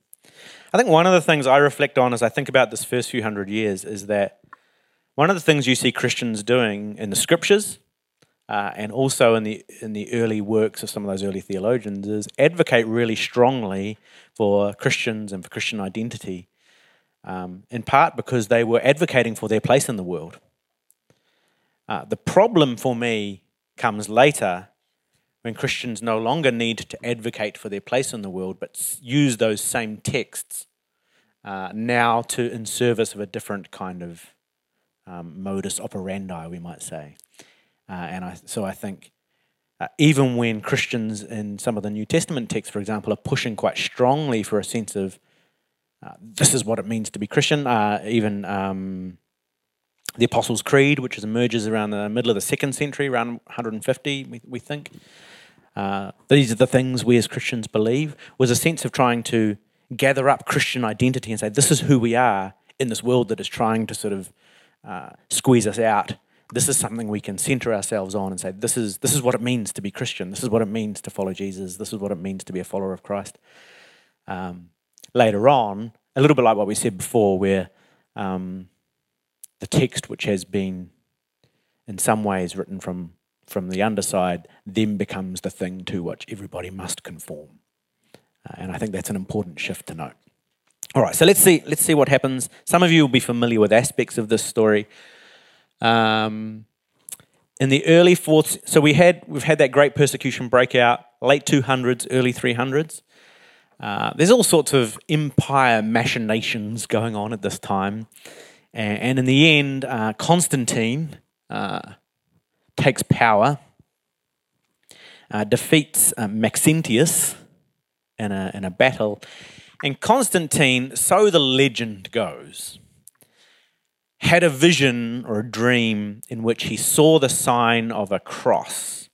I think one of the things I reflect on as I think about this first few hundred years is that one of the things you see Christians doing in the scriptures uh, and also in the in the early works of some of those early theologians is advocate really strongly for Christians and for Christian identity, um, in part because they were advocating for their place in the world. Uh, the problem for me comes later when Christians no longer need to advocate for their place in the world, but use those same texts uh, now to in service of a different kind of um, modus operandi, we might say. Uh, and I, so I think uh, even when Christians in some of the New Testament texts, for example, are pushing quite strongly for a sense of uh, this is what it means to be Christian, uh, even um, the Apostles' Creed, which emerges around the middle of the second century, around 150, we, we think. Uh, these are the things we as Christians believe, was a sense of trying to gather up Christian identity and say, this is who we are in this world that is trying to sort of uh, squeeze us out. This is something we can center ourselves on and say, this is, this is what it means to be Christian. This is what it means to follow Jesus. This is what it means to be a follower of Christ. Um, later on, a little bit like what we said before, where um, the text, which has been in some ways written from, from the underside, then becomes the thing to which everybody must conform. Uh, and I think that's an important shift to note. All right, so let's see. Let's see what happens. Some of you will be familiar with aspects of this story. Um, in the early fourth, so we had we've had that great persecution breakout, late two hundreds, early three hundreds. Uh, there's all sorts of empire machinations going on at this time, and, and in the end, uh, Constantine uh, takes power, uh, defeats uh, Maxentius in a in a battle, and Constantine, so the legend goes, had a vision or a dream in which he saw the sign of a cross.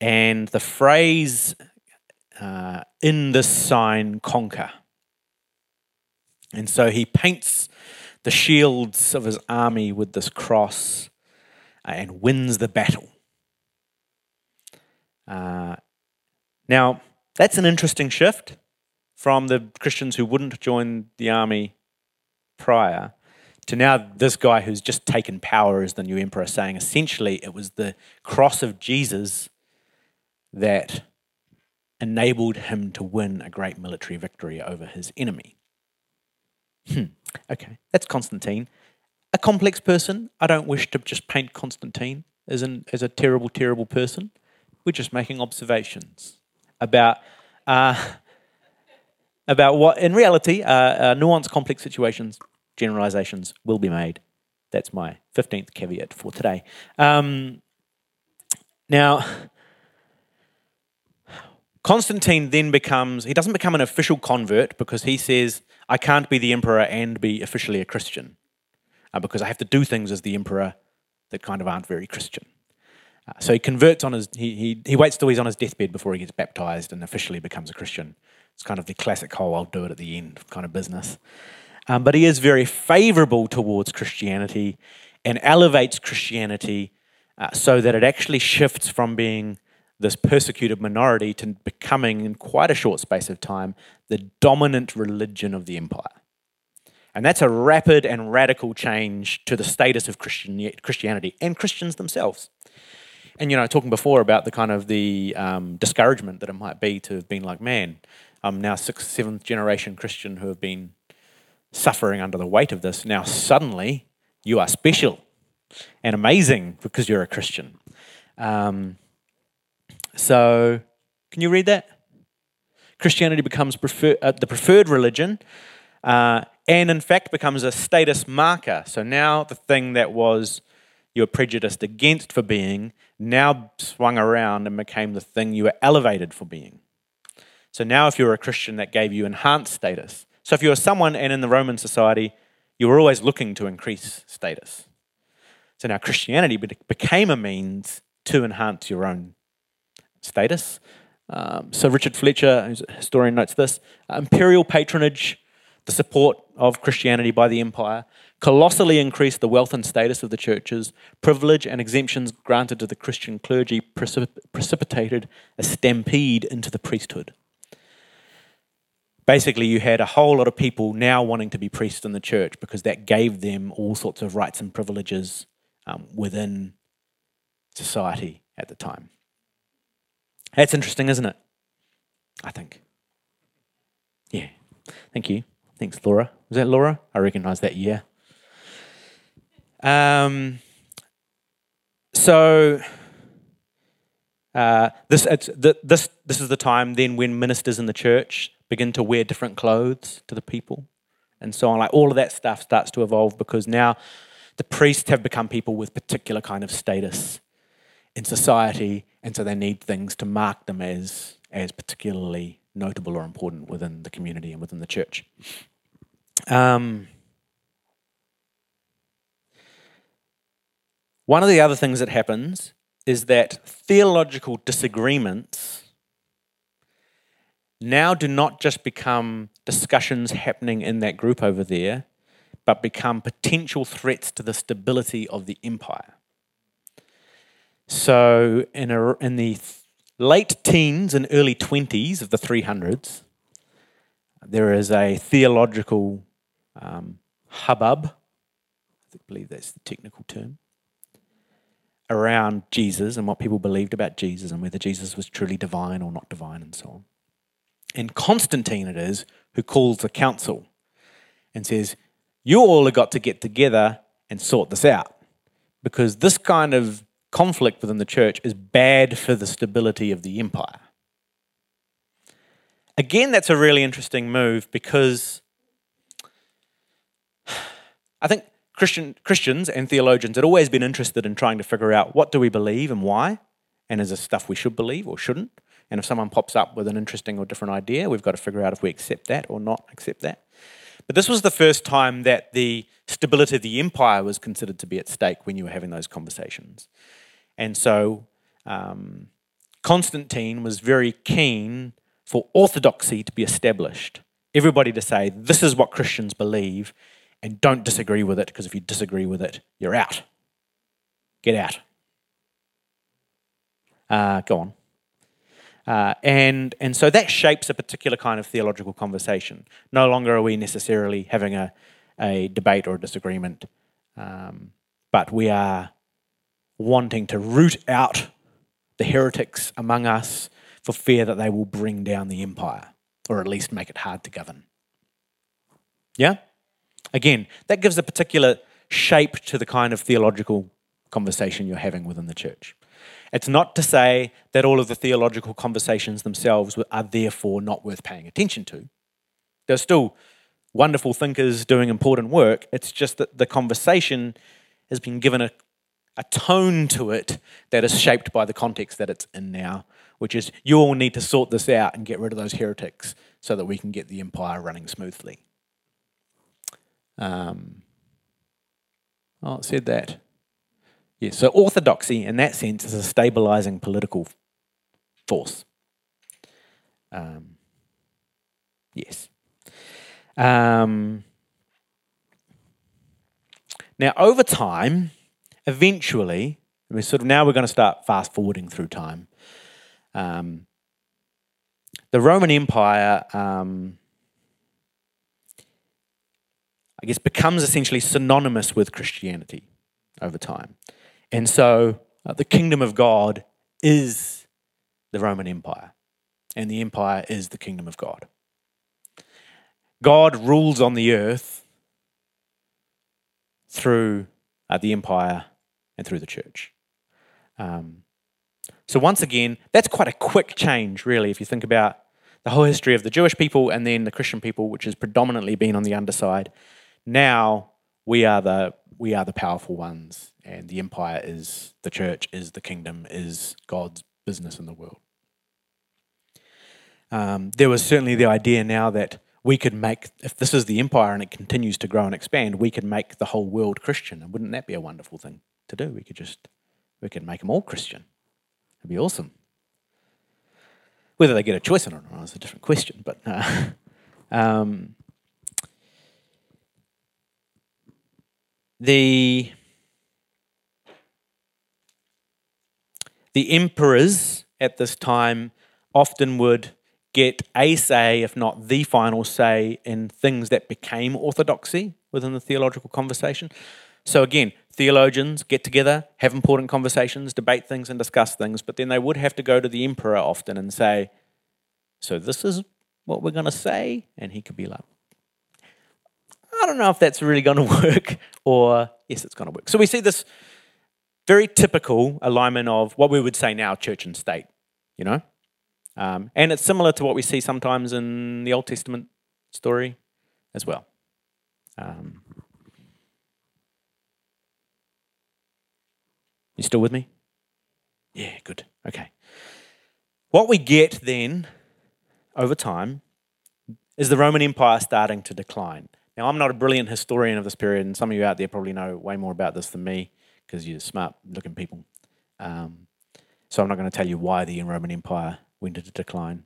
And the phrase, uh, in this sign, conquer. And so he paints the shields of his army with this cross and wins the battle. Uh, now, that's an interesting shift from the Christians who wouldn't join the army prior to now this guy who's just taken power as the new emperor saying essentially it was the cross of Jesus that enabled him to win a great military victory over his enemy. Hmm. Okay, that's Constantine. A complex person. I don't wish to just paint Constantine as, an, as a terrible, terrible person. We're just making observations about uh, <laughs> about what, in reality, uh, uh, nuanced, complex situations, generalizations will be made. That's my 15th caveat for today. Um, now, Constantine then becomes, he doesn't become an official convert because he says, I can't be the emperor and be officially a Christian uh, because I have to do things as the emperor that kind of aren't very Christian. Uh, so he converts on his, he, he, he waits till he's on his deathbed before he gets baptized and officially becomes a Christian. It's kind of the classic whole I'll do it at the end kind of business. Um, but he is very favorable towards Christianity and elevates Christianity uh, so that it actually shifts from being this persecuted minority to becoming, in quite a short space of time, the dominant religion of the empire. And that's a rapid and radical change to the status of Christian, Christianity and Christians themselves. And, you know, talking before about the kind of the um, discouragement that it might be to have been like, man, I'm now sixth, seventh generation Christian who have been suffering under the weight of this. Now suddenly you are special and amazing because you're a Christian. Um, so, can you read that? Christianity becomes prefer- uh, the preferred religion uh, and, in fact, becomes a status marker. So now the thing that was you were prejudiced against for being now swung around and became the thing you were elevated for being. So now, if you were a Christian, that gave you enhanced status. So if you were someone and in the Roman society, you were always looking to increase status. So now Christianity became a means to enhance your own status. Um, so Richard Fletcher, who's a historian, notes this: uh, imperial patronage, the support of Christianity by the empire, colossally increased the wealth and status of the churches. Privilege and exemptions granted to the Christian clergy precip- precipitated a stampede into the priesthood. Basically, you had a whole lot of people now wanting to be priests in the church because that gave them all sorts of rights and privileges um, within society at the time. That's interesting, isn't it? I think. Yeah. Thank you. Thanks, Laura. Was that Laura? I recognise that. Yeah. Um, so uh, this the, this this is the time then when ministers in the church begin to wear different clothes to the people, and so on. Like all of that stuff starts to evolve because now the priests have become people with particular kind of status in society, and so they need things to mark them as as particularly notable or important within the community and within the church. Um, one of the other things that happens is that theological disagreements now do not just become discussions happening in that group over there, but become potential threats to the stability of the empire. So, in, a, in the late teens and early 20s of the 300s, there is a theological um, hubbub, I believe that's the technical term, around Jesus and what people believed about Jesus and whether Jesus was truly divine or not divine and so on. And Constantine it is who calls the council and says, You all have got to get together and sort this out because this kind of conflict within the church is bad for the stability of the empire. Again, that's a really interesting move because I think Christian, Christians and theologians had always been interested in trying to figure out what do we believe and why, and is this stuff we should believe or shouldn't. And if someone pops up with an interesting or different idea, we've got to figure out if we accept that or not accept that. But this was the first time that the stability of the empire was considered to be at stake when you were having those conversations. And so um, Constantine was very keen for orthodoxy to be established. Everybody to say, this is what Christians believe, and don't disagree with it, because if you disagree with it, you're out. Get out. Uh, go on. Uh, and, and so that shapes a particular kind of theological conversation. No longer are we necessarily having a, a debate or a disagreement, um, but we are wanting to root out the heretics among us for fear that they will bring down the empire, or at least make it hard to govern. Yeah? Again, that gives a particular shape to the kind of theological conversation you're having within the church. It's not to say that all of the theological conversations themselves are therefore not worth paying attention to. There's still wonderful thinkers doing important work. It's just that the conversation has been given a, a tone to it that is shaped by the context that it's in now, which is you all need to sort this out and get rid of those heretics so that we can get the empire running smoothly. Um, oh, it said that. Yeah, so orthodoxy, in that sense, is a stabilizing political force. Um, yes. Um, now, over time, eventually, we sort of now we're going to start fast forwarding through time. Um, the Roman Empire, um, I guess, becomes essentially synonymous with Christianity over time. And so uh, the kingdom of God is the Roman Empire, and the empire is the kingdom of God. God rules on the earth through uh, the empire and through the church. Um, so, once again, that's quite a quick change, really, if you think about the whole history of the Jewish people and then the Christian people, which has predominantly been on the underside. Now we are the we are the powerful ones, and the empire is the church, is the kingdom, is God's business in the world. Um, there was certainly the idea now that we could make, if this is the empire and it continues to grow and expand, we could make the whole world Christian. And wouldn't that be a wonderful thing to do? We could just, we could make them all Christian. It'd be awesome. Whether they get a choice or not is a different question. But uh, <laughs> um, the the emperors at this time often would get a say, if not the final say, in things that became orthodoxy within the theological conversation. So again, theologians get together, have important conversations, debate things, and discuss things, but then they would have to go to the emperor often and say, So this is what we're going to say? And he could be like, I don't know if that's really going <laughs> to work, or yes, it's going to work. So we see this very typical alignment of what we would say now church and state, you know? Um, and it's similar to what we see sometimes in the Old Testament story as well. Um, you still with me? Yeah, good. Okay. What we get then over time is the Roman Empire starting to decline. Now, I'm not a brilliant historian of this period, and some of you out there probably know way more about this than me because you're smart looking people. Um, so I'm not going to tell you why the Roman Empire went into decline,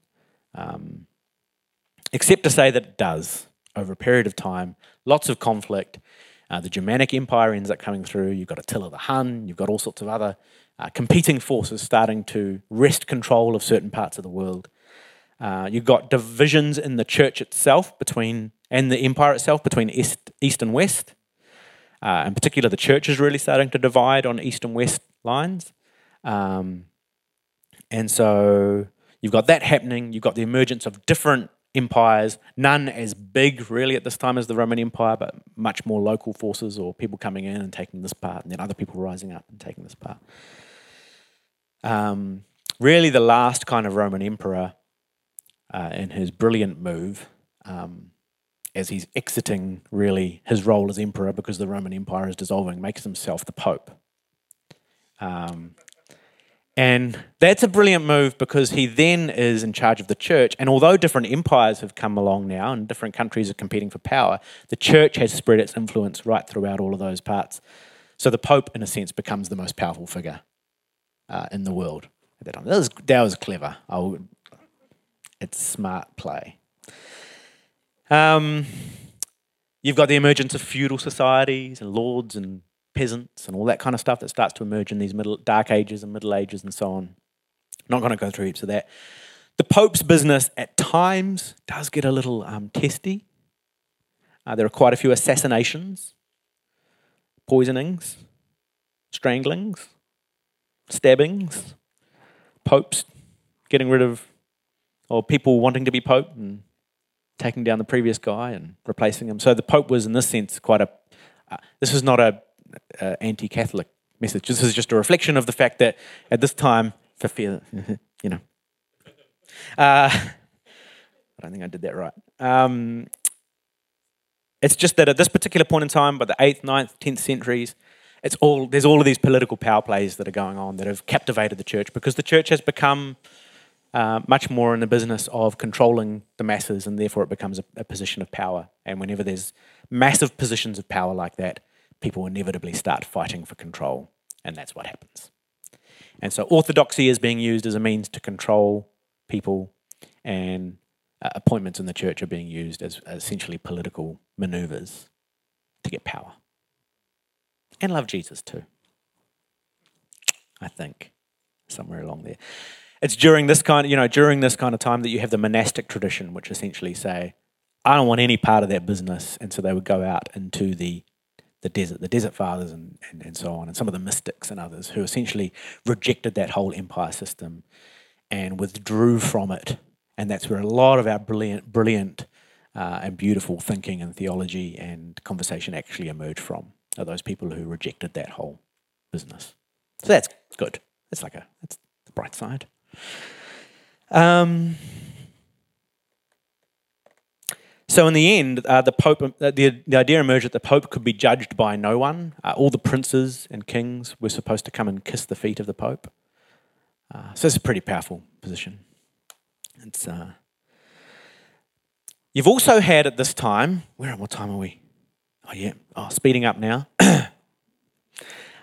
um, except to say that it does over a period of time. Lots of conflict. Uh, the Germanic Empire ends up coming through. You've got Attila the Hun. You've got all sorts of other uh, competing forces starting to wrest control of certain parts of the world. Uh, you've got divisions in the church itself between and the empire itself between east, east and west. Uh, in particular, the church is really starting to divide on east and west lines. Um, and so you've got that happening. You've got the emergence of different empires, none as big really at this time as the Roman Empire, but much more local forces or people coming in and taking this part, and then other people rising up and taking this part. Um, really, the last kind of Roman emperor uh, in his brilliant move, um, as he's exiting really his role as emperor because the Roman Empire is dissolving, makes himself the Pope. Um, and that's a brilliant move because he then is in charge of the church. And although different empires have come along now and different countries are competing for power, the church has spread its influence right throughout all of those parts. So the Pope, in a sense, becomes the most powerful figure uh, in the world at that time. That was, that was clever. Would, it's smart play. Um, you've got the emergence of feudal societies and lords and peasants and all that kind of stuff that starts to emerge in these middle dark ages and middle ages and so on. Not going to go through heaps of that. The Pope's business at times does get a little um, testy. Uh, there are quite a few assassinations, poisonings, stranglings, stabbings, popes getting rid of, or people wanting to be pope and taking down the previous guy and replacing him. So the pope was, in this sense, quite a. Uh, this was not a uh, anti-Catholic message. This is just a reflection of the fact that at this time, for fear, <laughs> you know, uh, I don't think I did that right. Um, it's just that at this particular point in time, by the eighth, 9th, tenth centuries, it's all there's all of these political power plays that are going on that have captivated the church because the church has become uh, much more in the business of controlling the masses, and therefore it becomes a, a position of power. And whenever there's massive positions of power like that, people inevitably start fighting for control, and that's what happens. And so orthodoxy is being used as a means to control people, and uh, appointments in the church are being used as, as essentially political maneuvers to get power. And love Jesus too. I think somewhere along there. It's during this kind, of, you know, during this kind of time that you have the monastic tradition, which essentially say, I don't want any part of that business, and so they would go out into the the desert, the desert fathers and, and, and so on, and some of the mystics and others who essentially rejected that whole empire system and withdrew from it. And that's where a lot of our brilliant, brilliant uh, and beautiful thinking and theology and conversation actually emerged from, are those people who rejected that whole business. So that's good. It's like a, that's the bright side. Um, so in the end, uh, the Pope, uh, the, the idea emerged that the Pope could be judged by no one. Uh, all the princes and kings were supposed to come and kiss the feet of the Pope. Uh, so it's a pretty powerful position. It's, uh, you've also had at this time, where what time are we? Oh yeah, oh speeding up now. <coughs>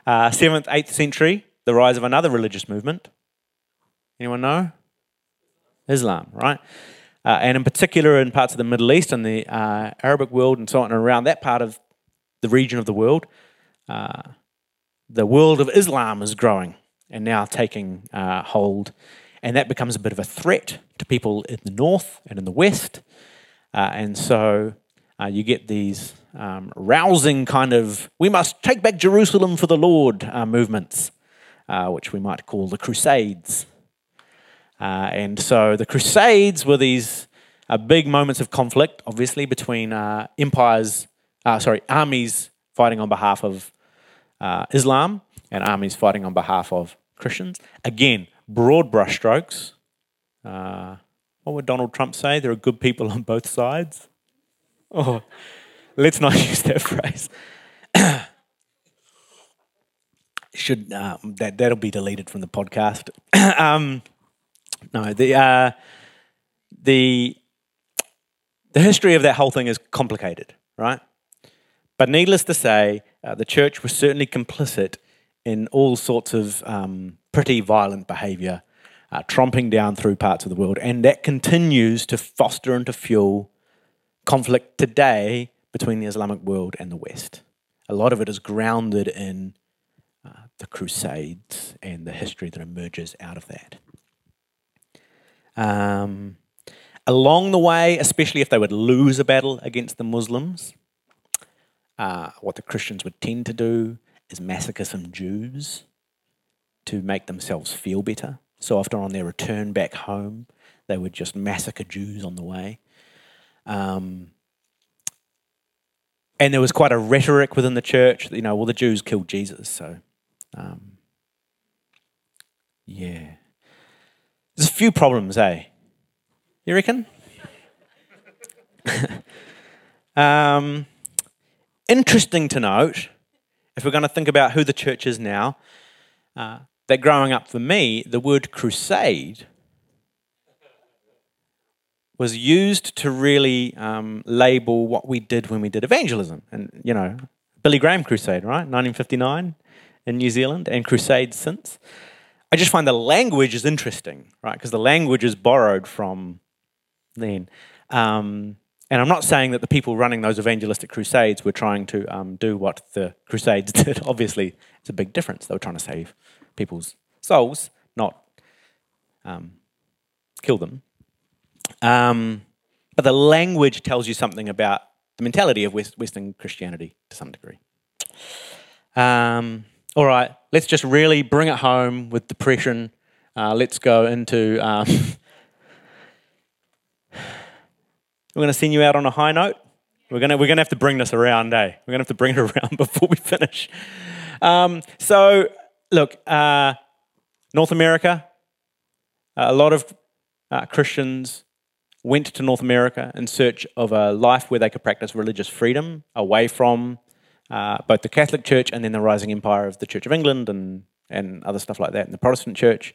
Uh, seventh, eighth century, the rise of another religious movement. Anyone know? Islam, right? Uh, and in particular, in parts of the Middle East and the uh, Arabic world and so on, and around that part of the region of the world, uh, the world of Islam is growing and now taking uh, hold. And that becomes a bit of a threat to people in the north and in the west. Uh, and so uh, you get these um, rousing kind of, we must take back Jerusalem for the Lord movements, which we might call the Crusades. Uh, and so the Crusades were these uh, big moments of conflict, obviously, between uh, empires, sorry, armies fighting on behalf of Islam and armies fighting on behalf of Christians. Again, broad brushstrokes. what would Donald Trump say? There are good people on both sides. Oh, let's not <laughs> use that phrase. <coughs> Should um, that that'll be deleted from the podcast? <coughs> um, no, the uh, the the history of that whole thing is complicated, right? But needless to say, uh, the church was certainly complicit in all sorts of um, pretty violent behaviour, uh, tromping down through parts of the world, and that continues to foster and to fuel conflict today between the Islamic world and the West. A lot of it is grounded in uh, the Crusades and the history that emerges out of that. Um, along the way, especially if they would lose a battle against the Muslims, uh, what the Christians would tend to do is massacre some Jews to make themselves feel better. So often on their return back home, they would just massacre Jews on the way. Um, and there was quite a rhetoric within the church, you know, well, the Jews killed Jesus, so um, yeah. There's a few problems, eh? You reckon? <laughs> um, interesting to note, if we're going to think about who the church is now, uh, that growing up for me, the word crusade was used to really um, label what we did when we did evangelism. And, you know, Billy Graham Crusade, right? 1959 in New Zealand, and crusades since. I just find the language is interesting, right? Because the language is borrowed from then. Um, and I'm not saying that the people running those evangelistic crusades were trying to um, do what the crusades <laughs> did. Obviously, it's a big difference. They were trying to save people's souls, not um, kill them. Um, but the language tells you something about the mentality of West, Western Christianity to some degree. Um, all right, let's just really bring it home with depression. Uh, let's go into. Um, <sighs> we're going to send you out on a high note. We're going to we're going to have to bring this around, eh? We're going to have to bring it <laughs> around before we finish. Um, so, look, uh, North America, a lot of uh, Christians went to North America in search of a life where they could practice religious freedom away from uh, both the Catholic Church and then the rising empire of the Church of England and, and other stuff like that, and the Protestant Church.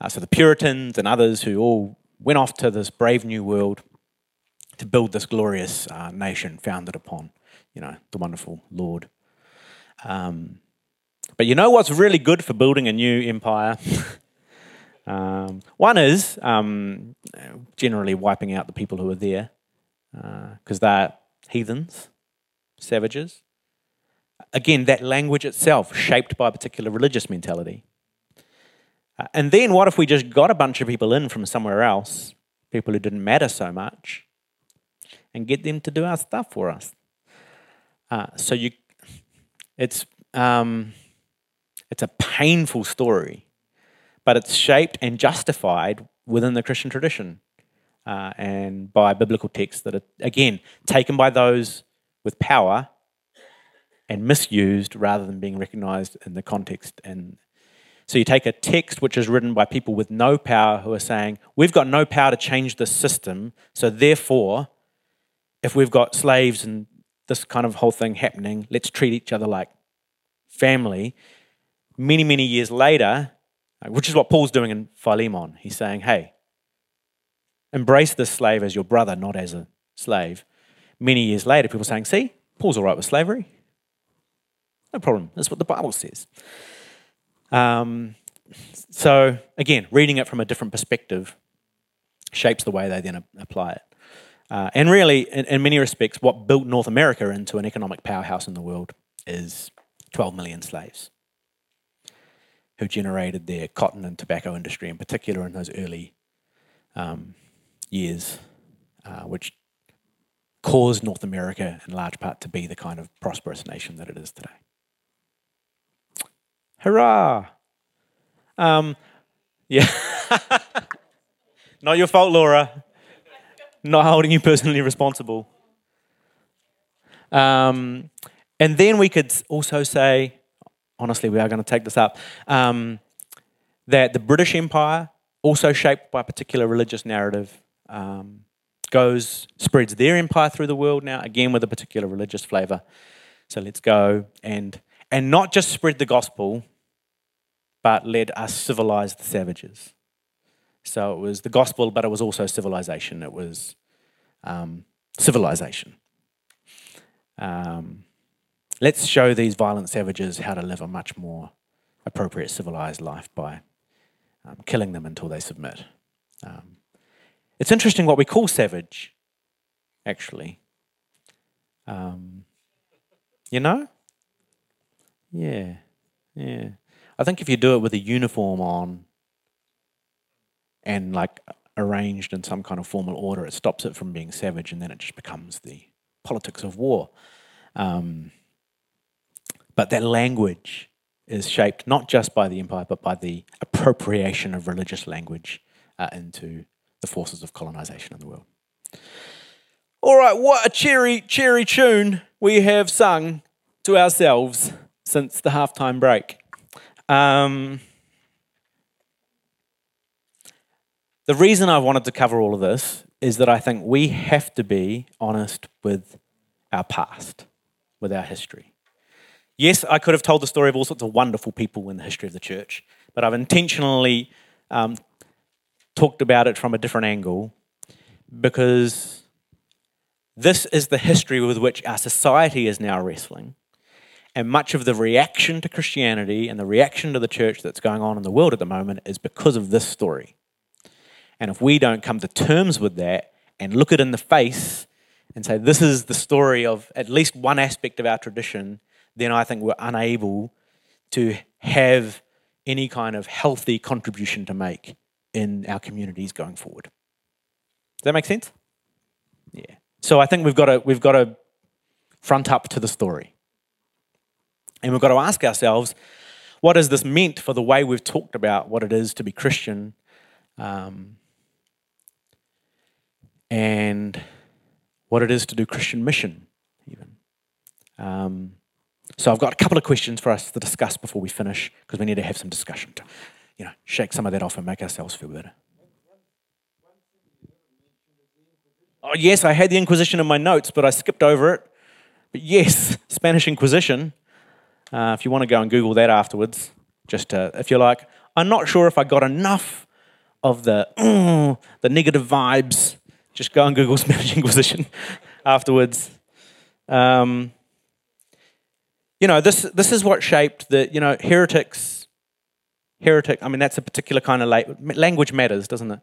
Uh, so the Puritans and others who all went off to this brave new world to build this glorious uh, nation founded upon, you know, the wonderful Lord. Um, but you know what's really good for building a new empire? <laughs> Um, one is um, generally wiping out the people who are there because uh, they're heathens, savages. Again, that language itself shaped by a particular religious mentality. Uh, and then what if we just got a bunch of people in from somewhere else, people who didn't matter so much, and get them to do our stuff for us? Uh, so you, it's um, it's a painful story but it's shaped and justified within the Christian tradition uh, and by biblical texts that are, again, taken by those with power and misused rather than being recognized in the context. And so you take a text which is written by people with no power who are saying, We've got no power to change the system, so therefore, if we've got slaves and this kind of whole thing happening, let's treat each other like family. Many, many years later, which is what Paul's doing in Philemon. He's saying, hey, embrace this slave as your brother, not as a slave. Many years later, people are saying, see, Paul's all right with slavery. No problem. That's what the Bible says. Um, so, again, reading it from a different perspective shapes the way they then apply it. Uh, and really, in, in many respects, what built North America into an economic powerhouse in the world is 12 million slaves who generated their cotton and tobacco industry, in particular in those early um, years, uh, which caused North America in large part to be the kind of prosperous nation that it is today. Hurrah! Um, yeah. <laughs> Not your fault, Laura. Not holding you personally responsible. Um, and then we could also say, honestly, we are going to take this up, um, that the British Empire, also shaped by a particular religious narrative, um, goes spreads their empire through the world now, again with a particular religious flavour. So let's go and and not just spread the gospel, but led us civilize the savages. So it was the gospel, but it was also civilization. It was um, civilization. Um, let's show these violent savages how to live a much more appropriate civilized life by um, killing them until they submit. Um, it's interesting what we call savage, actually. Um, you know? Yeah, yeah. I think if you do it with a uniform on and like arranged in some kind of formal order, it stops it from being savage and then it just becomes the politics of war. Um, but that language is shaped not just by the empire, but by the appropriation of religious language uh, into the forces of colonization in the world. All right, what a cheery, cheery tune we have sung to ourselves since the halftime break. Um, the reason I wanted to cover all of this is that I think we have to be honest with our past, with our history. Yes, I could have told the story of all sorts of wonderful people in the history of the church, but I've intentionally um, talked about it from a different angle because this is the history with which our society is now wrestling. And much of the reaction to Christianity and the reaction to the church that's going on in the world at the moment is because of this story. And if we don't come to terms with that and look it in the face and say, this is the story of at least one aspect of our tradition, then I think we're unable to have any kind of healthy contribution to make in our communities going forward. Does that make sense? Yeah. So I think we've got to we've got to front up to the story. And we've got to ask ourselves, what has this meant for the way we've talked about what it is to be Christian? Um, and what it is to do Christian mission, even. Um, so I've got a couple of questions for us to discuss before we finish, because we need to have some discussion to, you know, shake some of that off and make ourselves feel better. Oh yes, I had the Inquisition in my notes, but I skipped over it. But yes, <laughs> Spanish Inquisition. Uh, if you want to go and Google that afterwards, just to, if you're like, I'm not sure if I got enough of the mm, <clears throat> the negative vibes just go and Google Spanish <laughs> Inquisition <laughs> afterwards. Um, you know, this this is what shaped the you know heretics. Heretic. I mean, that's a particular kind of la- language matters, doesn't it?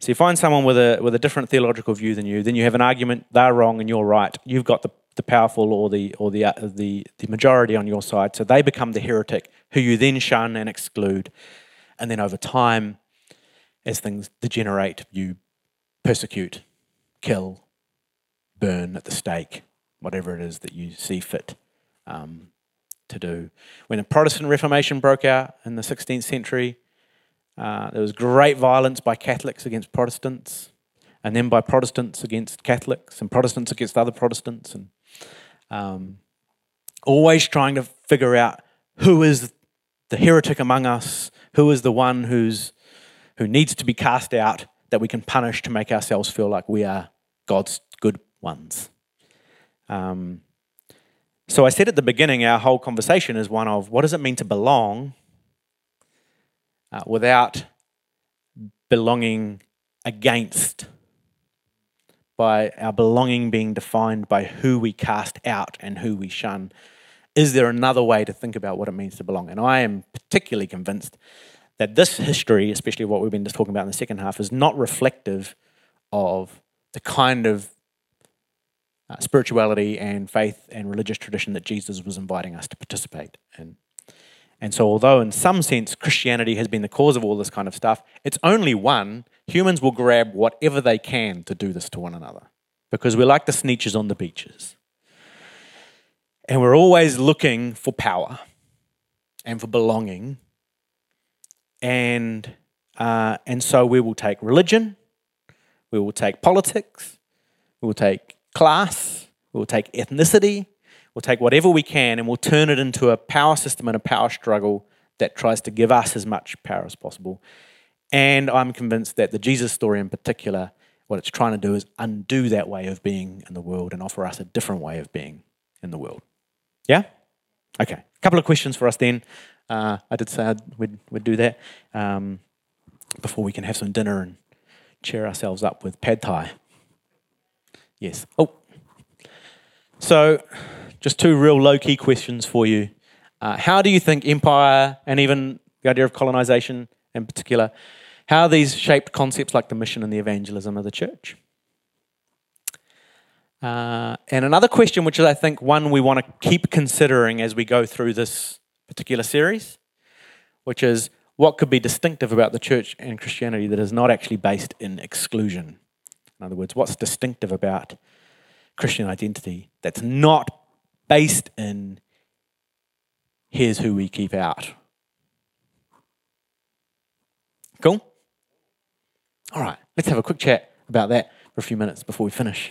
So you find someone with a with a different theological view than you, then you have an argument. They're wrong and you're right. You've got the, the powerful or the or the uh, the the majority on your side. So they become the heretic, who you then shun and exclude, and then over time, as things degenerate, you persecute, kill, burn at the stake, whatever it is that you see fit um, to do. When the Protestant Reformation broke out in the 16th century, uh, there was great violence by Catholics against Protestants, and then by Protestants against Catholics, and Protestants against other Protestants, and um, always trying to figure out who is the heretic among us, who is the one who's who needs to be cast out that we can punish to make ourselves feel like we are God's good ones. Um, so I said at the beginning, our whole conversation is one of what does it mean to belong uh, without belonging against, by our belonging being defined by who we cast out and who we shun. Is there another way to think about what it means to belong? And I am particularly convinced that this history, especially what we've been just talking about in the second half, is not reflective of the kind of uh, spirituality and faith and religious tradition that Jesus was inviting us to participate in. And so, although in some sense Christianity has been the cause of all this kind of stuff, it's only one. Humans will grab whatever they can to do this to one another because we're like the sneetches on the beaches. And we're always looking for power and for belonging. And, uh, and so we will take religion, we will take politics, we will take class, we will take ethnicity, we'll take whatever we can and we'll turn it into a power system and a power struggle that tries to give us as much power as possible. And I'm convinced that the Jesus story in particular, what it's trying to do is undo that way of being in the world and offer us a different way of being in the world. Yeah? Okay. A couple of questions for us then. Uh, I did say I'd, we'd, we'd do that um, before we can have some dinner and cheer ourselves up with pad thai. Yes. Oh. So, just two real low key questions for you. Uh, how do you think empire and even the idea of colonization in particular, how these shaped concepts like the mission and the evangelism of the church? Uh, and another question, which is, I think, one we want to keep considering as we go through this particular series, which is what could be distinctive about the church and Christianity that is not actually based in exclusion? In other words, what's distinctive about Christian identity that's not based in here's who we keep out? Cool? All right, let's have a quick chat about that for a few minutes before we finish.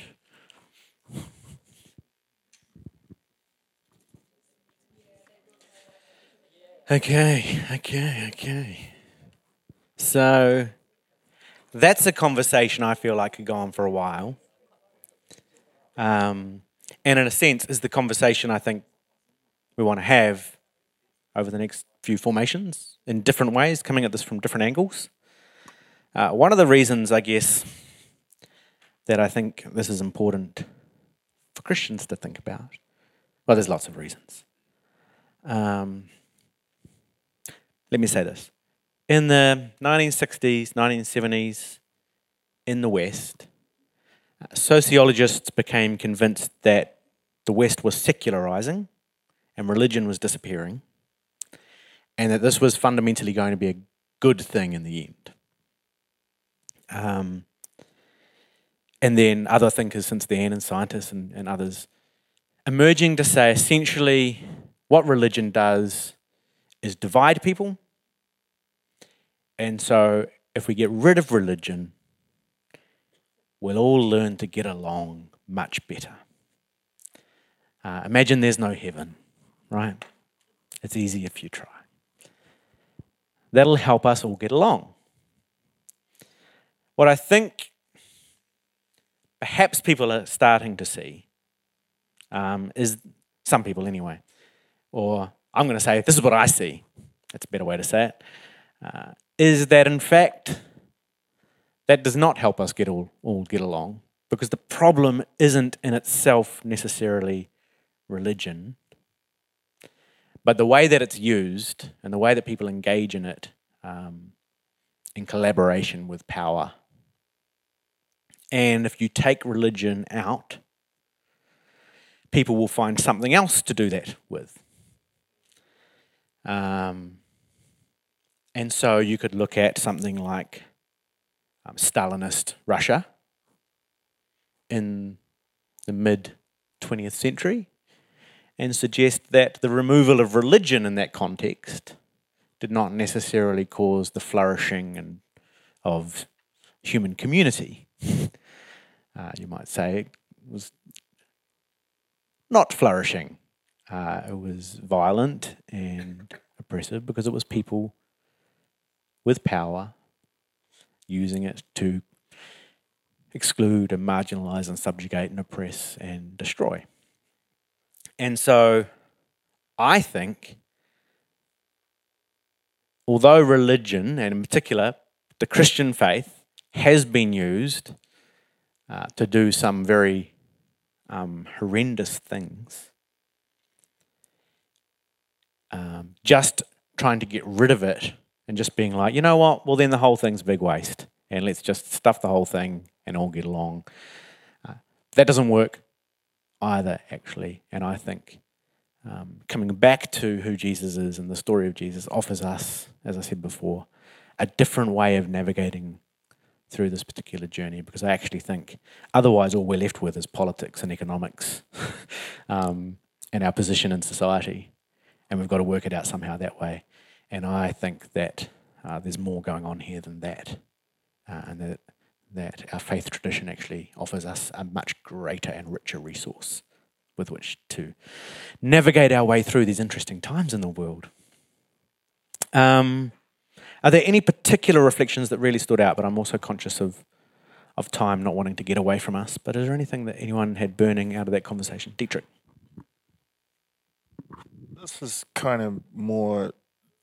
Okay, okay, okay. So that's a conversation I feel like could go on for a while. Um, and in a sense, is the conversation I think we want to have over the next few formations in different ways, coming at this from different angles. Uh, one of the reasons, I guess, that I think this is important for Christians to think about, well, there's lots of reasons. Um, let me say this. In the 1960s, 1970s, in the West, sociologists became convinced that the West was secularizing and religion was disappearing, and that this was fundamentally going to be a good thing in the end. Um, and then other thinkers since then, and scientists and, and others, emerging to say essentially what religion does is divide people. And so if we get rid of religion, we'll all learn to get along much better. Uh, imagine there's no heaven, right? It's easy if you try. That'll help us all get along. What I think perhaps people are starting to see um, is some people anyway, or I'm going to say, this is what I see. That's a better way to say it. Uh, is that in fact, that does not help us get all, all get along because the problem isn't in itself necessarily religion, but the way that it's used and the way that people engage in it um, in collaboration with power. And if you take religion out, people will find something else to do that with. Um, and so you could look at something like um, Stalinist Russia in the mid 20th century and suggest that the removal of religion in that context did not necessarily cause the flourishing and of human community. <laughs> uh, you might say it was not flourishing. Uh, it was violent and oppressive because it was people with power using it to exclude and marginalize and subjugate and oppress and destroy. And so I think, although religion, and in particular the Christian faith, has been used uh, to do some very um, horrendous things, um, just trying to get rid of it and just being like, you know what? Well, then the whole thing's a big waste, and let's just stuff the whole thing and all get along. Uh, that doesn't work either, actually. And I think um, coming back to who Jesus is and the story of Jesus offers us, as I said before, a different way of navigating through this particular journey because I actually think otherwise all we're left with is politics and economics <laughs> um, and our position in society. And we've got to work it out somehow that way. And I think that uh, there's more going on here than that. Uh, and that, that our faith tradition actually offers us a much greater and richer resource with which to navigate our way through these interesting times in the world. Um, are there any particular reflections that really stood out? But I'm also conscious of, of time not wanting to get away from us. But is there anything that anyone had burning out of that conversation? Dietrich. This is kind of more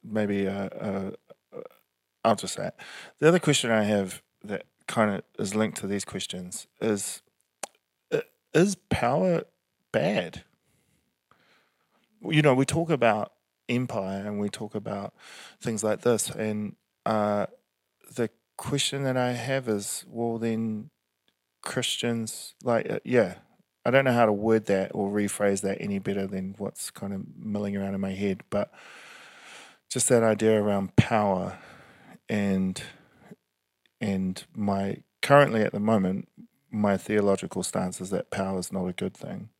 maybe I'll just say it. The other question I have that kind of is linked to these questions is is power bad? You know, we talk about empire and we talk about things like this, and uh, the question that I have is, well, then Christians, like, uh, yeah, I don't know how to word that or rephrase that any better than what's kind of milling around in my head, but just that idea around power and and my currently at the moment my theological stance is that power is not a good thing.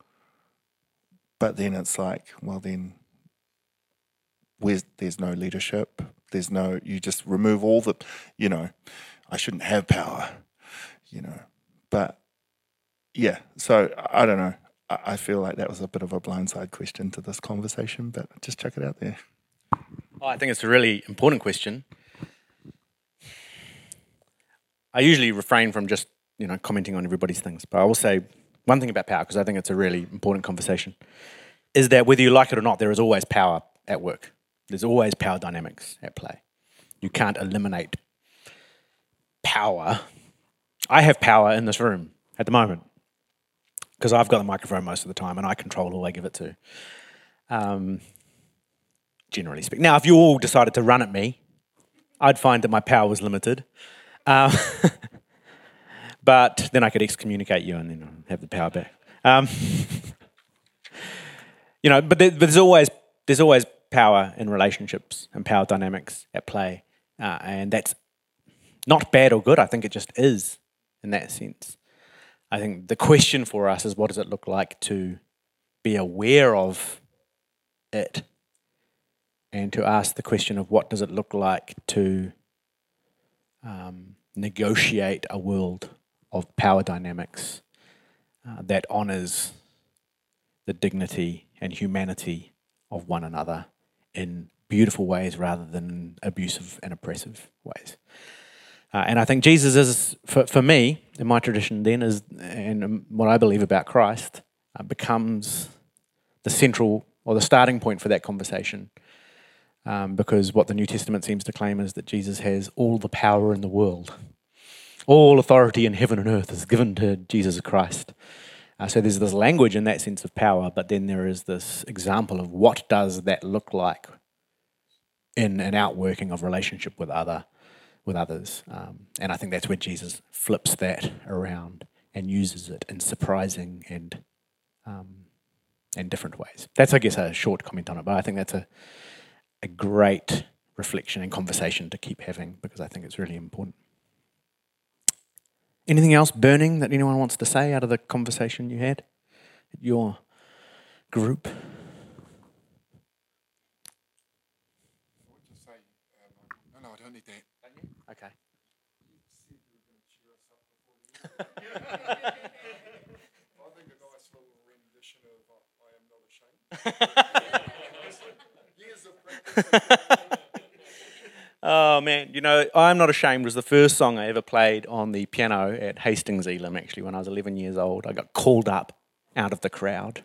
But then it's like well then where's there's no leadership there's no you just remove all the you know i shouldn't have power you know but yeah so i don't know i I feel like that was a bit of a blindside question to this conversation but just check it out there Oh, I think it's a really important question. I usually refrain from just you know commenting on everybody's things, but I will say one thing about power because I think it's a really important conversation. Is that whether you like it or not, there is always power at work. There's always power dynamics at play. You can't eliminate power. I have power in this room at the moment because I've got the microphone most of the time and I control who I give it to. Um, generally speaking. Now, if you all decided to run at me, I'd find that my power was limited. Um, <laughs> but then I could excommunicate you and then have the power back. Um, <laughs> you know, but, there, but, there's always there's always power in relationships and power dynamics at play, uh, and that's not bad or good. I think it just is in that sense. I think the question for us is what does it look like to be aware of it and to ask the question of what does it look like to um, negotiate a world of power dynamics uh, that honors the dignity and humanity of one another in beautiful ways rather than abusive and oppressive ways. Uh, and I think Jesus is, for, for me, in my tradition, then, is, and what I believe about Christ, uh, becomes the central or the starting point for that conversation um, because what the New Testament seems to claim is that Jesus has all the power in the world. All authority in heaven and earth is given to Jesus Christ. Uh, so there's this language and that sense of power, but then there is this example of what does that look like in an outworking of relationship with other with others. Um, and I think that's where Jesus flips that around and uses it in surprising and um, in different ways. That's, I guess, a short comment on it, but I think that's a a great reflection and conversation to keep having because I think it's really important. Anything else burning that anyone wants to say out of the conversation you had at your group? No, no, I don't need that. Okay. <laughs> <laughs> oh man, you know, I'm Not Ashamed was the first song I ever played on the piano at Hastings Elim, actually, when I was 11 years old. I got called up out of the crowd.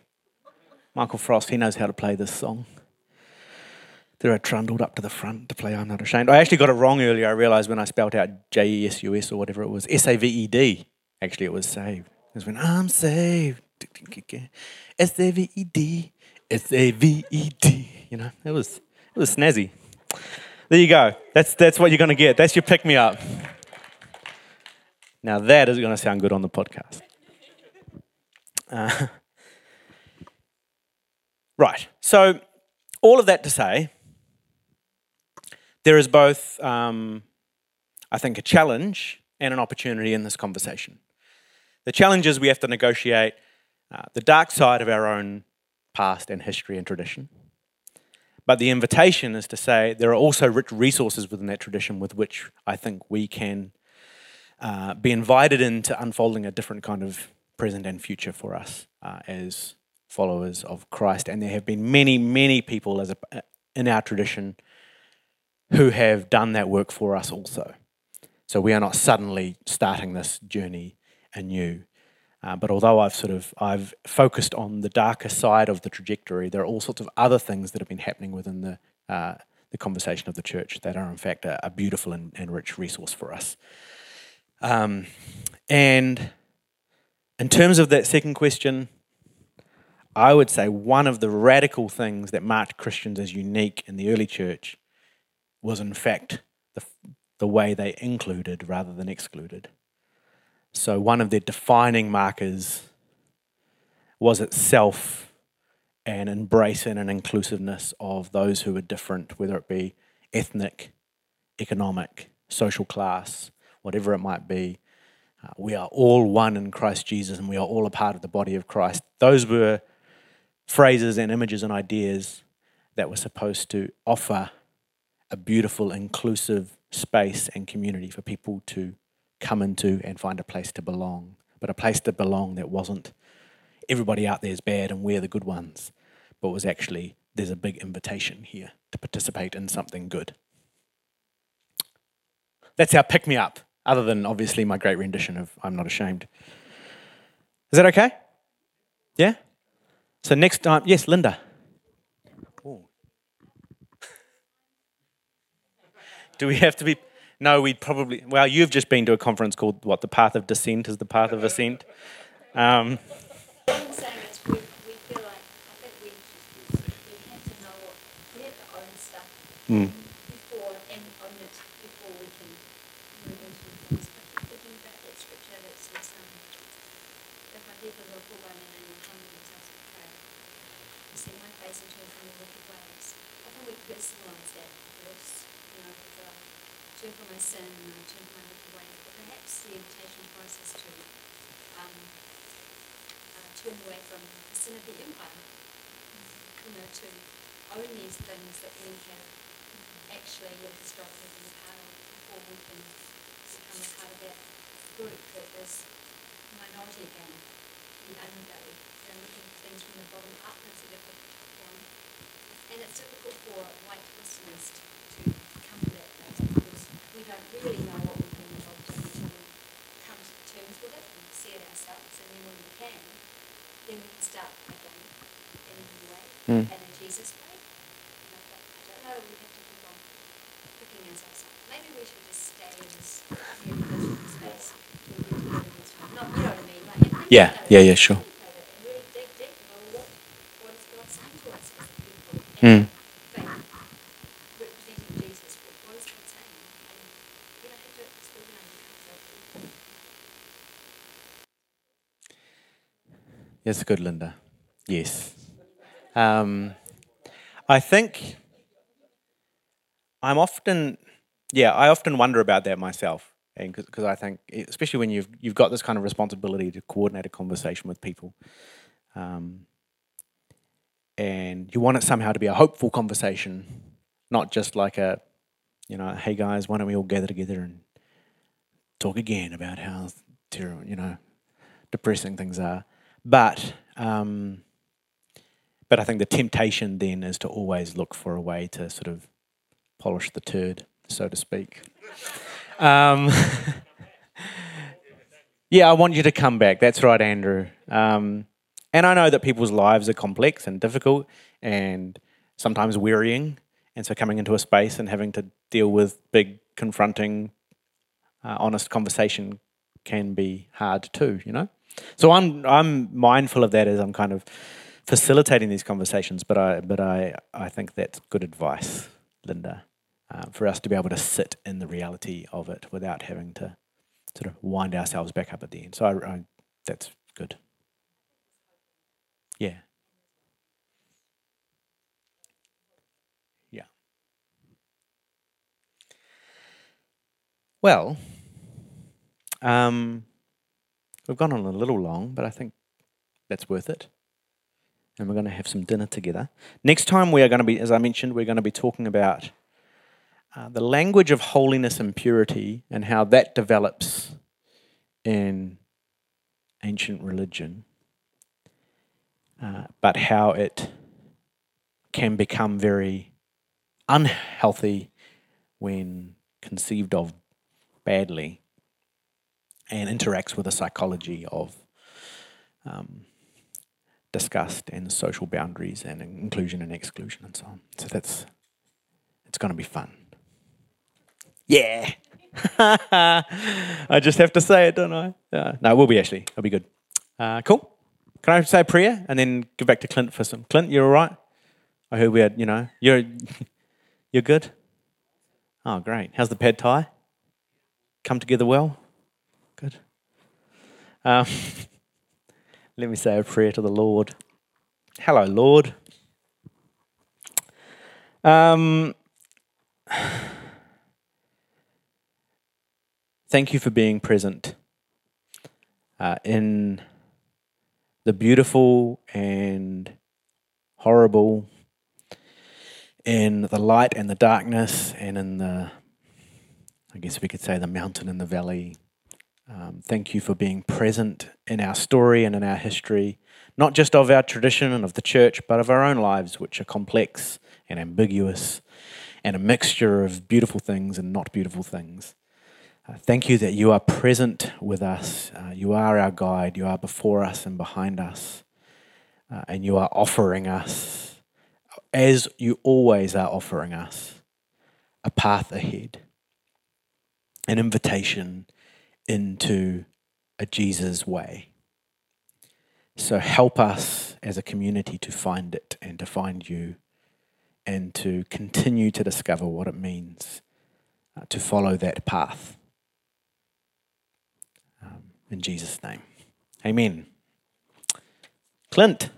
Michael Frost, he knows how to play this song. There I trundled up to the front to play I'm Not Ashamed. I actually got it wrong earlier, I realised when I spelt out J E S U S or whatever it was. S A V E D. Actually, it was saved. It was when I'm saved. S A V E D. S A V E D. You know, it was it was snazzy. There you go. That's, that's what you're going to get. That's your pick me up. Now, that is going to sound good on the podcast. Uh, <laughs> right. So, all of that to say, there is both, um, I think, a challenge and an opportunity in this conversation. The challenge is we have to negotiate uh, the dark side of our own past and history and tradition. But the invitation is to say there are also rich resources within that tradition with which I think we can uh, be invited into unfolding a different kind of present and future for us uh, as followers of Christ. And there have been many, many people as a, in our tradition who have done that work for us also. So we are not suddenly starting this journey anew. Uh, but although I've sort of I've focused on the darker side of the trajectory, there are all sorts of other things that have been happening within the uh, the conversation of the church that are in fact a, a beautiful and, and, rich resource for us. Um, and in terms of that second question, I would say one of the radical things that marked Christians as unique in the early church was, in fact, the, the way they included rather than excluded. So, one of their defining markers was itself an embrace and an inclusiveness of those who were different, whether it be ethnic, economic, social class, whatever it might be. Uh, we are all one in Christ Jesus and we are all a part of the body of Christ. Those were phrases and images and ideas that were supposed to offer a beautiful, inclusive space and community for people to come into and find a place to belong. But a place to belong that wasn't everybody out there is bad and we're the good ones, but was actually there's a big invitation here to participate in something good. That's our pick me up, other than obviously my great rendition of I'm Not Ashamed. Is that okay? Yeah? So next time, yes, Linda. <laughs> Do we have to be? No, we'd probably. Well, you've just been to a conference called what? The Path of Descent is the Path of Ascent. Um, mm. And to my little way, but perhaps the invitation for us is to um, uh, turn away from the sin of the empire, you know, to own these things that we have actually you know, historically in the of before we can become a part of that group that is minority again, the underbelly, and um, know, looking at things from the bottom up instead of the top down. And it's difficult for white listeners to Mm. And see it ourselves and then when we can, then we can start again in a new way and in Jesus' way. You know, I don't know, we have to keep on picking ourselves up. Maybe we should just stay in this space. Not, you know I mean? like, yeah, yeah, yeah, sure. Mm. Good, Linda. Yes. Um, I think I'm often, yeah, I often wonder about that myself, and because I think, especially when you've you've got this kind of responsibility to coordinate a conversation with people, um, and you want it somehow to be a hopeful conversation, not just like a, you know, hey guys, why don't we all gather together and talk again about how terrible, you know, depressing things are, but um, but I think the temptation then is to always look for a way to sort of polish the turd, so to speak. Um, <laughs> yeah, I want you to come back. That's right, Andrew. Um, and I know that people's lives are complex and difficult and sometimes wearying. And so coming into a space and having to deal with big, confronting, uh, honest conversation can be hard too, you know? So I'm I'm mindful of that as I'm kind of facilitating these conversations, but I but I I think that's good advice, Linda. uh, for us to be able to sit in the reality of it without having to sort of wind ourselves back up at the end. So I, I, that's good. Yeah. Yeah. Well, um, we've gone on a little long, but I think that's worth it. And we're going to have some dinner together. Next time, we are going to be, as I mentioned, we're going to be talking about uh, the language of holiness and purity and how that develops in ancient religion, uh, but how it can become very unhealthy when conceived of badly and interacts with the psychology of um, disgust and social boundaries and inclusion and exclusion and so on. So that's it's going to be fun. Yeah. <laughs> I just have to say it, don't I? No, it will be actually. It'll be good. Uh, cool. Can I say a prayer and then give back to Clint for some? Clint, you're all right? I heard we had, you know, you're <laughs> you're good. Oh, great. How's the pad thai? Come together well. Um, <laughs> let me say a prayer to the Lord. Hello, Lord. Um, <sighs> thank you for being present uh, in the beautiful and horrible, in the light and the darkness, and in the, I guess we could say, the mountain and the valley. Um, thank you for being present in our story and in our history, not just of our tradition and of the church, but of our own lives, which are complex and ambiguous and a mixture of beautiful things and not beautiful things. Uh, thank you that you are present with us. Uh, you are our guide. You are before us and behind us. Uh, and you are offering us, as you always are offering us, a path ahead, an invitation into a Jesus way. So help us as a community to find it and to find you and to continue to discover what it means uh, to follow that path. Um, in Jesus' name. Amen. Clint.